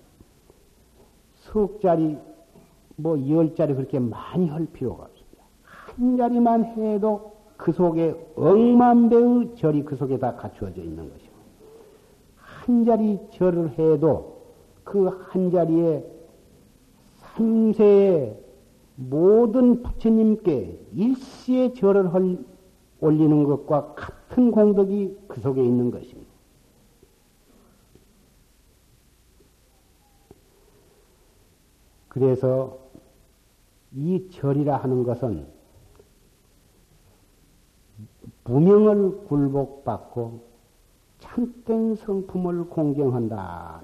석 자리, 뭐 열 자리 그렇게 많이 할 필요가 없습니다. 한 자리만 해도 그 속에 억만 배의 절이 그 속에 다 갖추어져 있는 것이고, 한 자리 절을 해도 그 한 자리에 삼세의 모든 부처님께 일시에 절을 할, 올리는 것과 같은 공덕이 그 속에 있는 것입니다. 그래서 이 절이라 하는 것은 무명을 굴복받고 참된 성품을 공경한다.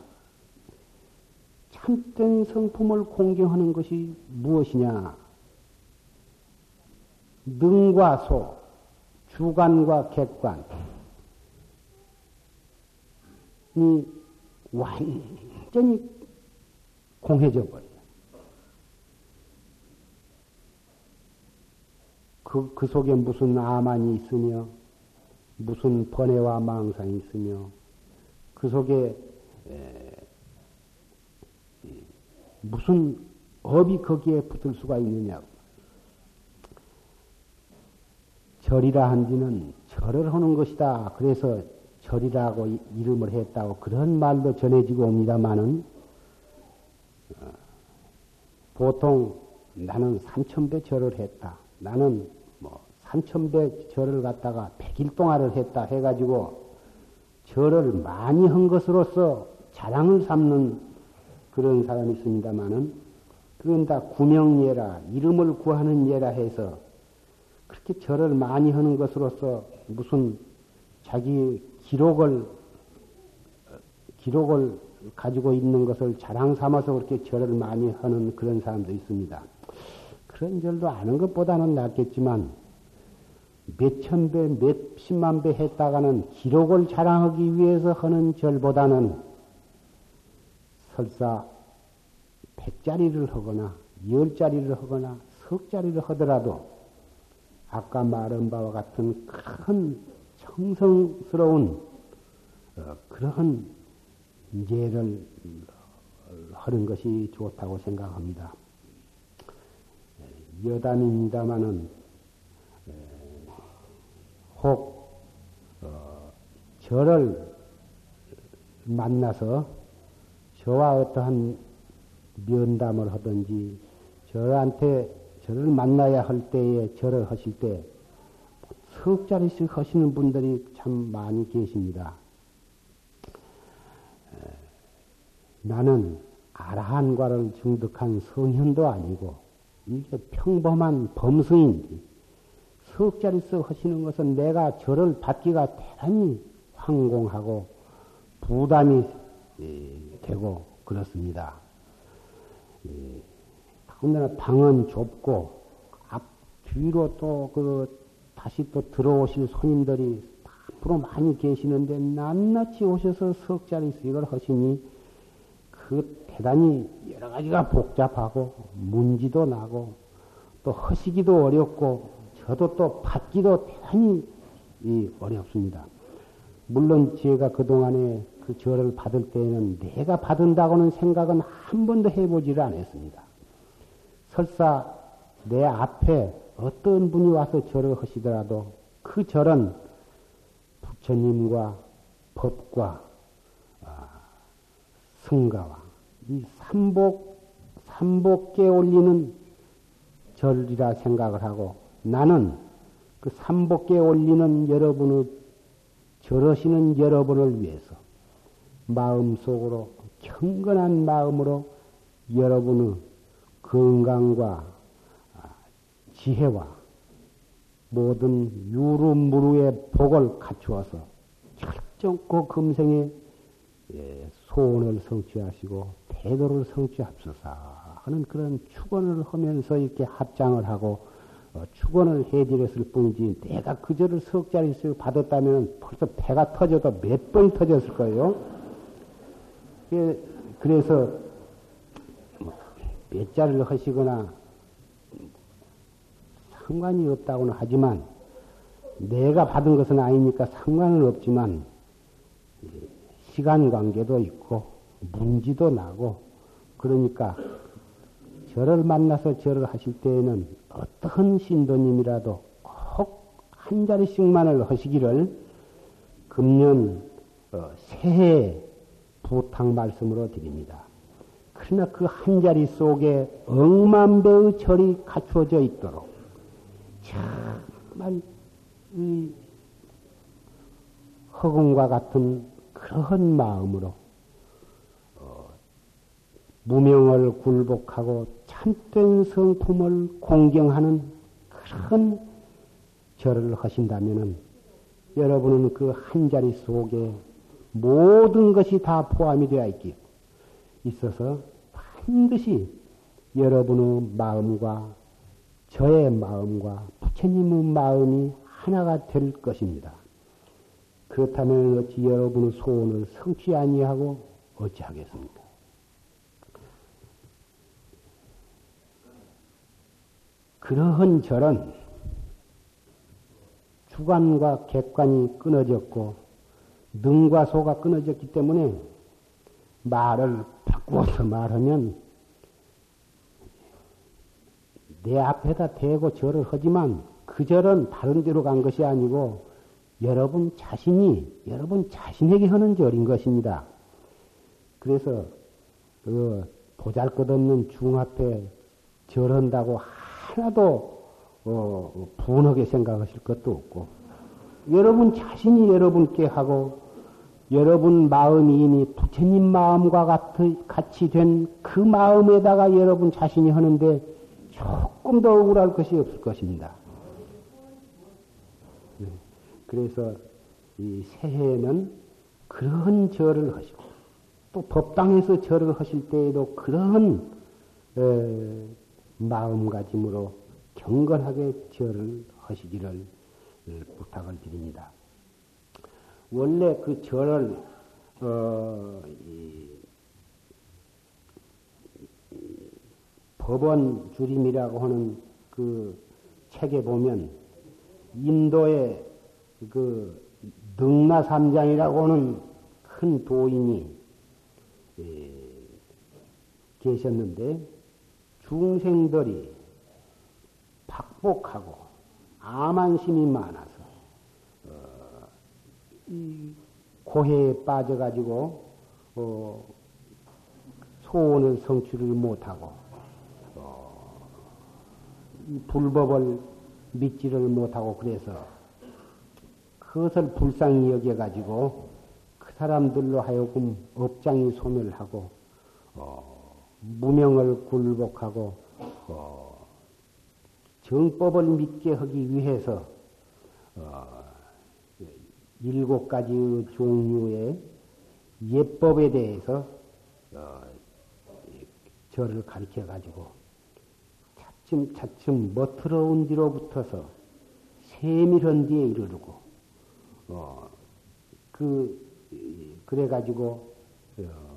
참된 성품을 공경하는 것이 무엇이냐? 능과 소, 주관과 객관 이 완전히 공해져 버려. 그, 그 속에 무슨 아만이 있으며, 무슨 번뇌와 망상이 있으며, 그 속에 에, 무슨 업이 거기에 붙을 수가 있느냐고. 절이라 한지는 절을 하는 것이다. 그래서 절이라고 이름을 했다고 그런 말도 전해지고 옵니다마는 어, 보통 나는 삼천배 절을 했다. 나는 뭐 삼천배 절을 갖다가 백일 동안을 했다 해가지고 절을 많이 한 것으로서 자랑을 삼는 그런 사람이 있습니다만은 그건 다 구명예라 이름을 구하는 예라 해서 그렇게 절을 많이 하는 것으로서 무슨 자기 기록을 기록을 가지고 있는 것을 자랑 삼아서 그렇게 절을 많이 하는 그런 사람도 있습니다. 그런 절도 아는 것보다는 낫겠지만 몇천 배, 몇십만 배 했다가는 기록을 자랑하기 위해서 하는 절보다는 설사 백자리를 하거나 열자리를 하거나 석자리를 하더라도 아까 말한 바와 같은 큰 청성스러운 어, 그러한 예를 하는 것이 좋다고 생각합니다. 여담입니다마는 혹 어, 저를 만나서 저와 어떠한 면담을 하든지 저한테 저를 만나야 할 때에 절을 하실 때 석자리씩 하시는 분들이 참 많이 계십니다. 나는 아라한과를 증득한 성현도 아니고 이게 평범한 범승인지 석자리서 하시는 것은 내가 절을 받기가 대단히 황공하고 부담이 되고 그렇습니다. 더군다나 방은 좁고 앞 뒤로 또 그 다시 또 들어오실 손님들이 앞으로 많이 계시는데 낱낱이 오셔서 석자리서 이걸 하시니 그 대단히 여러 가지가 복잡하고 문지도 나고 또 허시기도 어렵고 저도 또 받기도 대단히 어렵습니다. 물론 제가 그동안에 그 절을 받을 때에는 내가 받은다고는 생각은 한 번도 해보지를 않았습니다. 설사 내 앞에 어떤 분이 와서 절을 하시더라도 그 절은 부처님과 법과 아, 승가와 이 삼복, 삼복계 올리는 절이라 생각을 하고 나는 그 삼복계 올리는 여러분의 절하시는 여러분을 위해서 마음속으로 경건한 마음으로 여러분의 건강과 지혜와 모든 유루무루의 복을 갖추어서 철저고 금생에 예, 소원을 성취하시고 태도를 성취합소서 하는 그런 축원을 하면서 이렇게 합장을 하고 어, 축원을 해드렸을 뿐이지 내가 그저를 석자리수 받았다면 벌써 배가 터져도 몇 번 터졌을 거예요. 예, 그래서 뭐몇 자리를 하시거나 상관이 없다고는 하지만 내가 받은 것은 아니니까 상관은 없지만 시간 관계도 있고 문지도 나고 그러니까 저를 만나서 절을 하실 때에는 어떤 신도님이라도 꼭 한 자리씩만을 하시기를 금년 어, 새해 부탁 말씀으로 드립니다. 그러나 그 한 자리 속에 억만 배의 절이 갖추어져 있도록 정말 이 허공과 같은 그러한 마음으로 어, 무명을 굴복하고 참된 성품을 공경하는 그런 절을 하신다면 여러분은 그 한 자리 속에 모든 것이 다 포함이 되어 있기 있어서 반드시 여러분의 마음과 저의 마음과 부처님의 마음이 하나가 될 것입니다. 그렇다면 어찌 여러분의 소원을 성취 아니하고 어찌하겠습니까? 그러한 절은 주관과 객관이 끊어졌고 능과 소가 끊어졌기 때문에 말을 바꾸어서 말하면 내 앞에다 대고 절을 하지만 그 절은 다른 데로 간 것이 아니고 여러분 자신이 여러분 자신에게 하는 절인 것입니다. 그래서 그 보잘것없는 중 앞에 절한다고 하나도 어, 분하게 생각하실 것도 없고 여러분 자신이 여러분께 하고 여러분 마음이 이미 부처님 마음과 같이 된 그 마음에다가 여러분 자신이 하는데 조금 더 억울할 것이 없을 것입니다. 네. 그래서 이 새해에는 그런 절을 하시고 또 법당에서 절을 하실 때에도 그런 에, 마음가짐으로 경건하게 절을 하시기를 부탁을 드립니다. 원래 그 절을 어, 이, 법원 주림이라고 하는 그 책에 보면 인도의 그 능라삼장이라고 하는 큰 도인이 예, 계셨는데 중생들이 박복하고 암안심이 많아서 어, 이 고해에 빠져가지고 어, 소원을 성취를 못하고 어, 이 불법을 믿지를 못하고 그래서 그것을 불쌍히 여겨가지고 그 사람들로 하여금 업장이 소멸하고 어, 무명을 굴복하고 어, 정법을 믿게 하기 위해서 어, 일곱 가지 종류의 예법에 대해서 어, 저를 가르쳐 가지고 차츰 차츰 멋스러운 뒤로 붙어서 세밀한 뒤에 이르르고 어, 그 그래 가지고 어,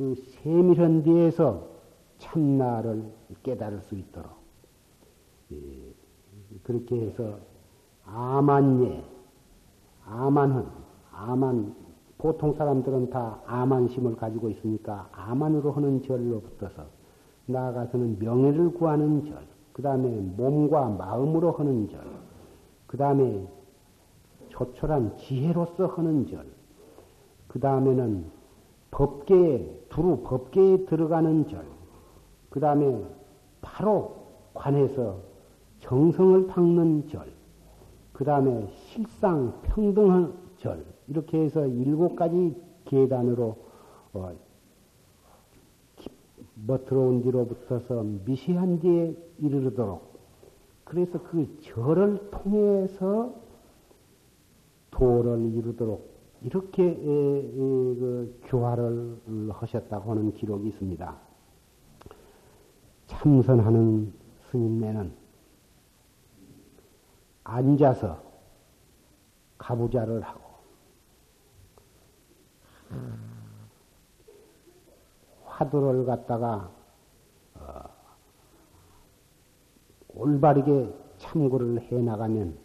그 세밀한 뒤에서 참나를 깨달을 수 있도록. 예, 그렇게 해서 아만예 아만은 아만 보통 사람들은 다 아만심을 가지고 있으니까 아만으로 하는 절로 붙어서 나아가서는 명예를 구하는 절, 그 다음에 몸과 마음으로 하는 절, 그 다음에 조촐한 지혜로서 하는 절, 그 다음에는 법계에, 두루 법계에 들어가는 절, 그 다음에 바로 관해서 정성을 닦는 절, 그 다음에 실상 평등한 절, 이렇게 해서 일곱 가지 계단으로 어, 멋들어온 뒤로 붙어서 미시한 뒤에 이르도록. 그래서 그 절을 통해서 도를 이루도록 이렇게 에, 에, 그 교화를 하셨다고 하는 기록이 있습니다. 참선하는 스님네는 앉아서 가부좌를 하고 화두를 갖다가 어, 올바르게 참고를 해 나가면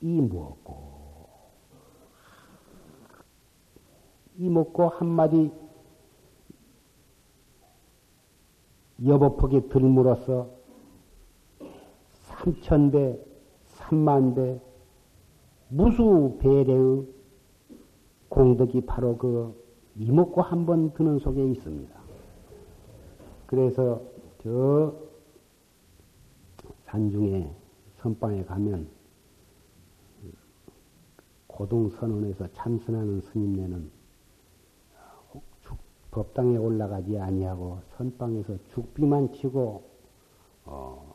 이 먹고 이 먹고 한마디 여보폭이 들물어서 삼천배, 삼만배, 무수 배례의 공덕이 바로 그 이먹고 한 번 드는 속에 있습니다. 그래서 저 산중에 선방에 가면 고동선언에서 참선하는 스님네는 법당에 올라가지 아니하고 선방에서 죽비만 치고 어,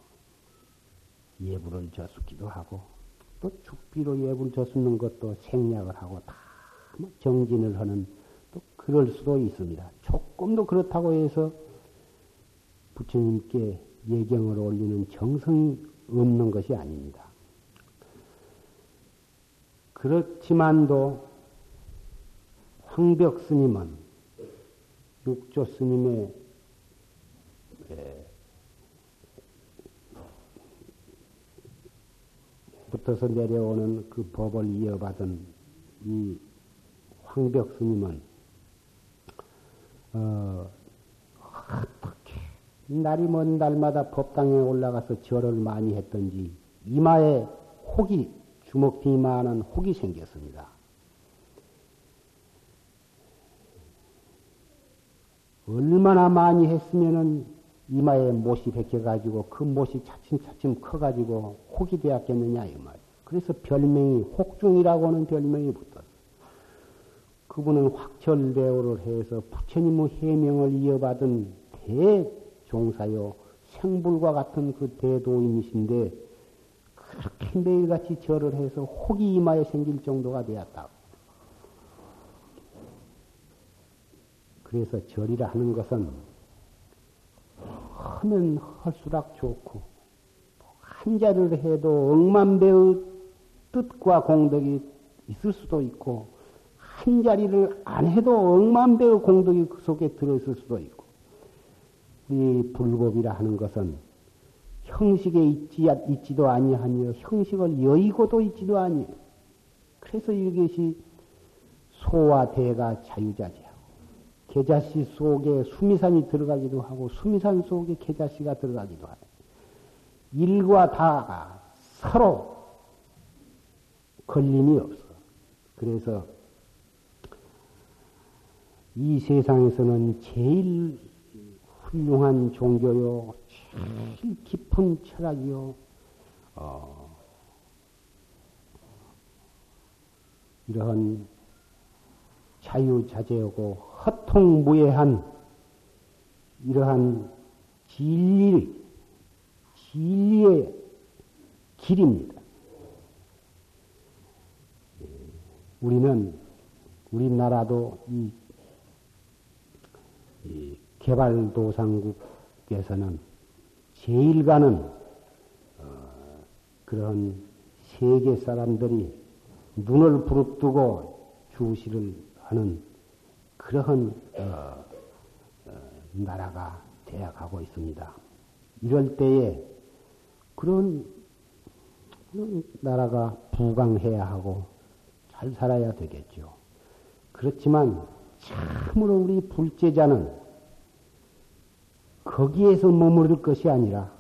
예불을 저수기도 하고 또 죽비로 예불 저수는 것도 생략을 하고 다뭐 정진을 하는 또 그럴 수도 있습니다. 조금도 그렇다고 해서 부처님께 예경을 올리는 정성이 없는 것이 아닙니다. 그렇지만도 황벽 스님은 육조 스님의 예, 붙어서 내려오는 그 법을 이어받은 이 황벽 스님은 어, 어떻게 날이 먼 날마다 법당에 올라가서 절을 많이 했던지 이마에 혹이 주먹비만한 혹이 생겼습니다. 얼마나 많이 했으면은 이마에 못이 베껴가지고 그 못이 차츰차츰 커가지고 혹이 되었겠느냐 이 말. 그래서 별명이 혹중이라고 하는 별명이 붙었어. 그분은 확철대오를 해서 부처님의 해명을 이어받은 대종사요 생불과 같은 그 대도인이신데 그렇게 매일같이 절을 해서 혹이 이마에 생길 정도가 되었다. 그래서 절이라 하는 것은 하면 할수록 좋고 한 자리를 해도 억만 배의 뜻과 공덕이 있을 수도 있고 한 자리를 안 해도 억만 배의 공덕이 그 속에 들어있을 수도 있고 우리 불법이라 하는 것은 형식에 있지, 있지도 아니하며 형식을 여의고도 있지도 아니에요. 그래서 이것이 소와 대가 자유자재하고 계자씨 속에 수미산이 들어가기도 하고 수미산 속에 계자씨가 들어가기도 하고 일과 다가 서로 걸림이 없어. 그래서 이 세상에서는 제일 훌륭한 종교요, 제일 깊은 철학이요, 어, 이러한 자유자재하고 허통무해한 이러한 진리, 진리의 길입니다. 우리는, 우리나라도 이, 이 개발도상국에서는 제일 가는 어, 그런 세계 사람들이 눈을 부릅뜨고 주시를 하는 그러한 어, 어, 나라가 되어가고 있습니다. 이럴 때에 그런, 그런 나라가 부강해야 하고 잘 살아야 되겠죠. 그렇지만 참으로 우리 불제자는 거기에서 머무를 것이 아니라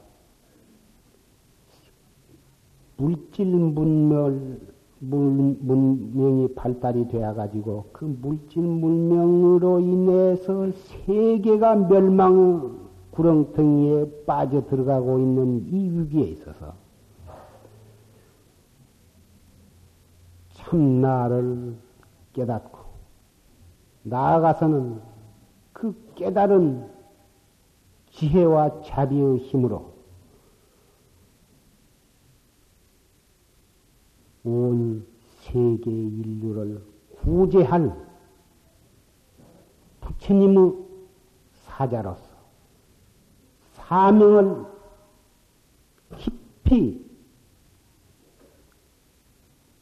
물질 문멸 문, 문명이 발달이 되어 가지고 그 물질 문명으로 인해서 세계가 멸망 구렁텅이에 빠져 들어가고 있는 이 위기에 있어서 참나를 깨닫고 나아가서는 그 깨달은 지혜와 자비의 힘으로 온 세계 인류를 구제할 부처님의 사자로서 사명을 깊이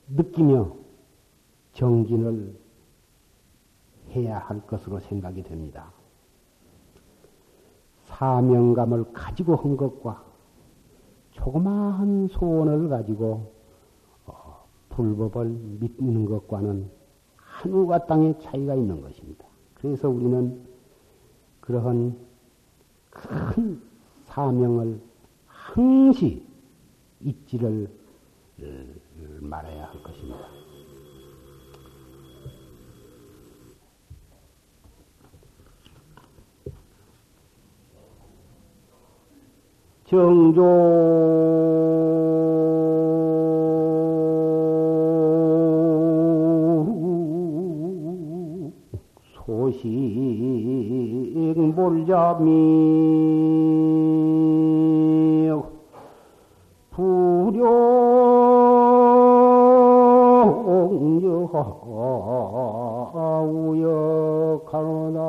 느끼며 정진을 해야 할 것으로 생각이 됩니다. 사명감을 가지고 한 것과 조그마한 소원을 가지고 불법을 믿는 것과는 하늘과 땅의 차이가 있는 것입니다. 그래서 우리는 그러한 큰 사명을 항시 잊지를 말아야 할 것입니다. 정조 몰자미 불용여 우역하노나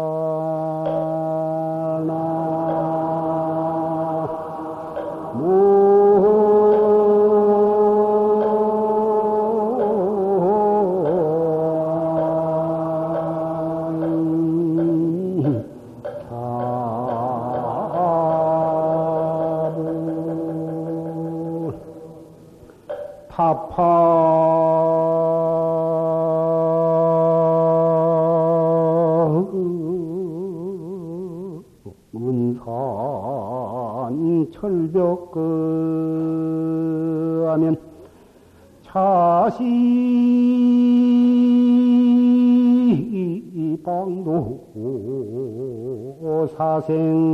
사생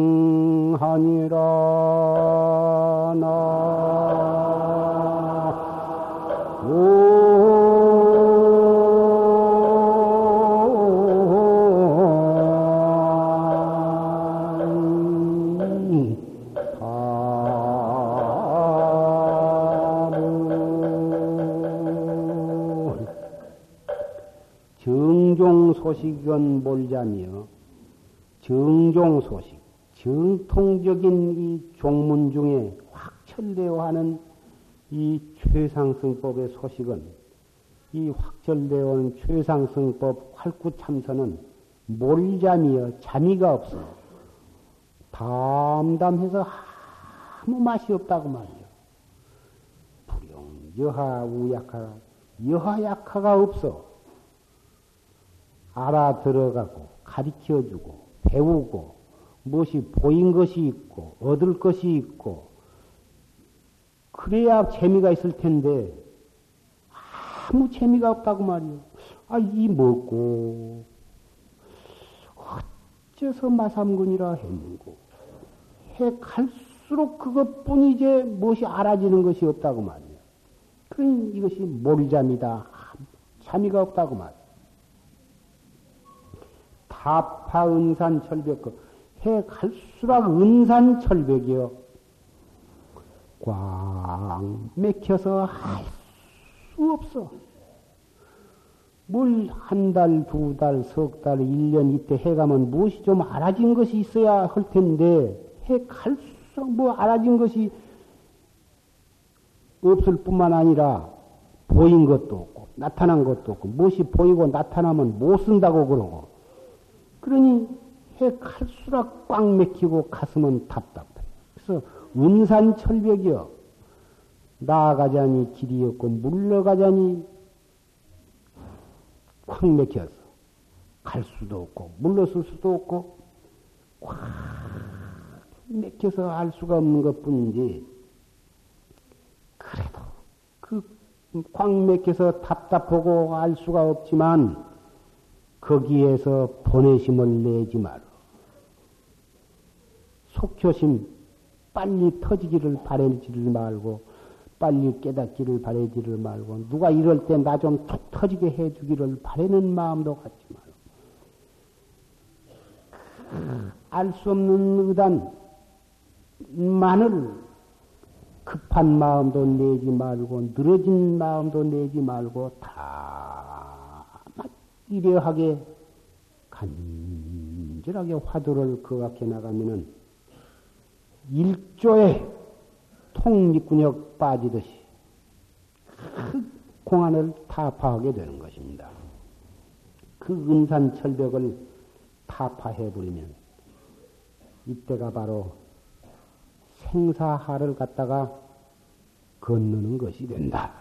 정종 소식, 정통적인 이 종문 중에 확철되어 하는 이 최상승법의 소식은 이 확철되어 온 최상승법 활구참선은 몰잠이여 잠이가 없어. 담담해서 아무 맛이 없다고 말이요. 불용, 여하, 우약하, 여하, 약하가 없어. 알아 들어가고, 가르쳐 주고, 배우고, 무엇이 보인 것이 있고, 얻을 것이 있고, 그래야 재미가 있을 텐데, 아무 재미가 없다고 말이요. 아, 이 먹고, 어째서 마삼군이라 했는고, 해 갈수록 그것뿐이지 무엇이 알아지는 것이 없다고 말이요. 그러니 이것이 몰잠이다. 재미가 없다고 말이요. 타파 은산 철벽, 그해 갈수록 은산 철벽이요. 꽉 맥혀서 할 수 없어. 뭘 한 달, 두 달, 석 달, 일 년 이때 해가면 무엇이 좀 알아진 것이 있어야 할 텐데, 해 갈수록 뭐 알아진 것이 없을 뿐만 아니라, 보인 것도 없고, 나타난 것도 없고, 무엇이 보이고 나타나면 못 쓴다고 그러고, 그러니 해 갈수록 꽉 맥히고 가슴은 답답해. 그래서 운산 철벽이여 나아가자니 길이 없고 물러가자니 꽉 맥혀서 갈 수도 없고 물러설 수도 없고 꽉 맥혀서 알 수가 없는 것 뿐인지 그래도 그 꽉 맥혀서 답답하고 알 수가 없지만 거기에서 보내심을 내지 마라. 속효심 빨리 터지기를 바라지를 말고 빨리 깨닫기를 바라지를 말고 누가 이럴 때 나좀 터지게 해주기를 바라는 마음도 갖지 말고 알 수 없는 의단만을 급한 마음도 내지 말고 늘어진 마음도 내지 말고 다 이려하게 간절하게 화두를 그악해 나가면은 일조에 통미군역 빠지듯이 그 공안을 타파하게 되는 것입니다. 그 은산 철벽을 타파해 버리면 이때가 바로 생사하를 갖다가 건너는 것이 된다.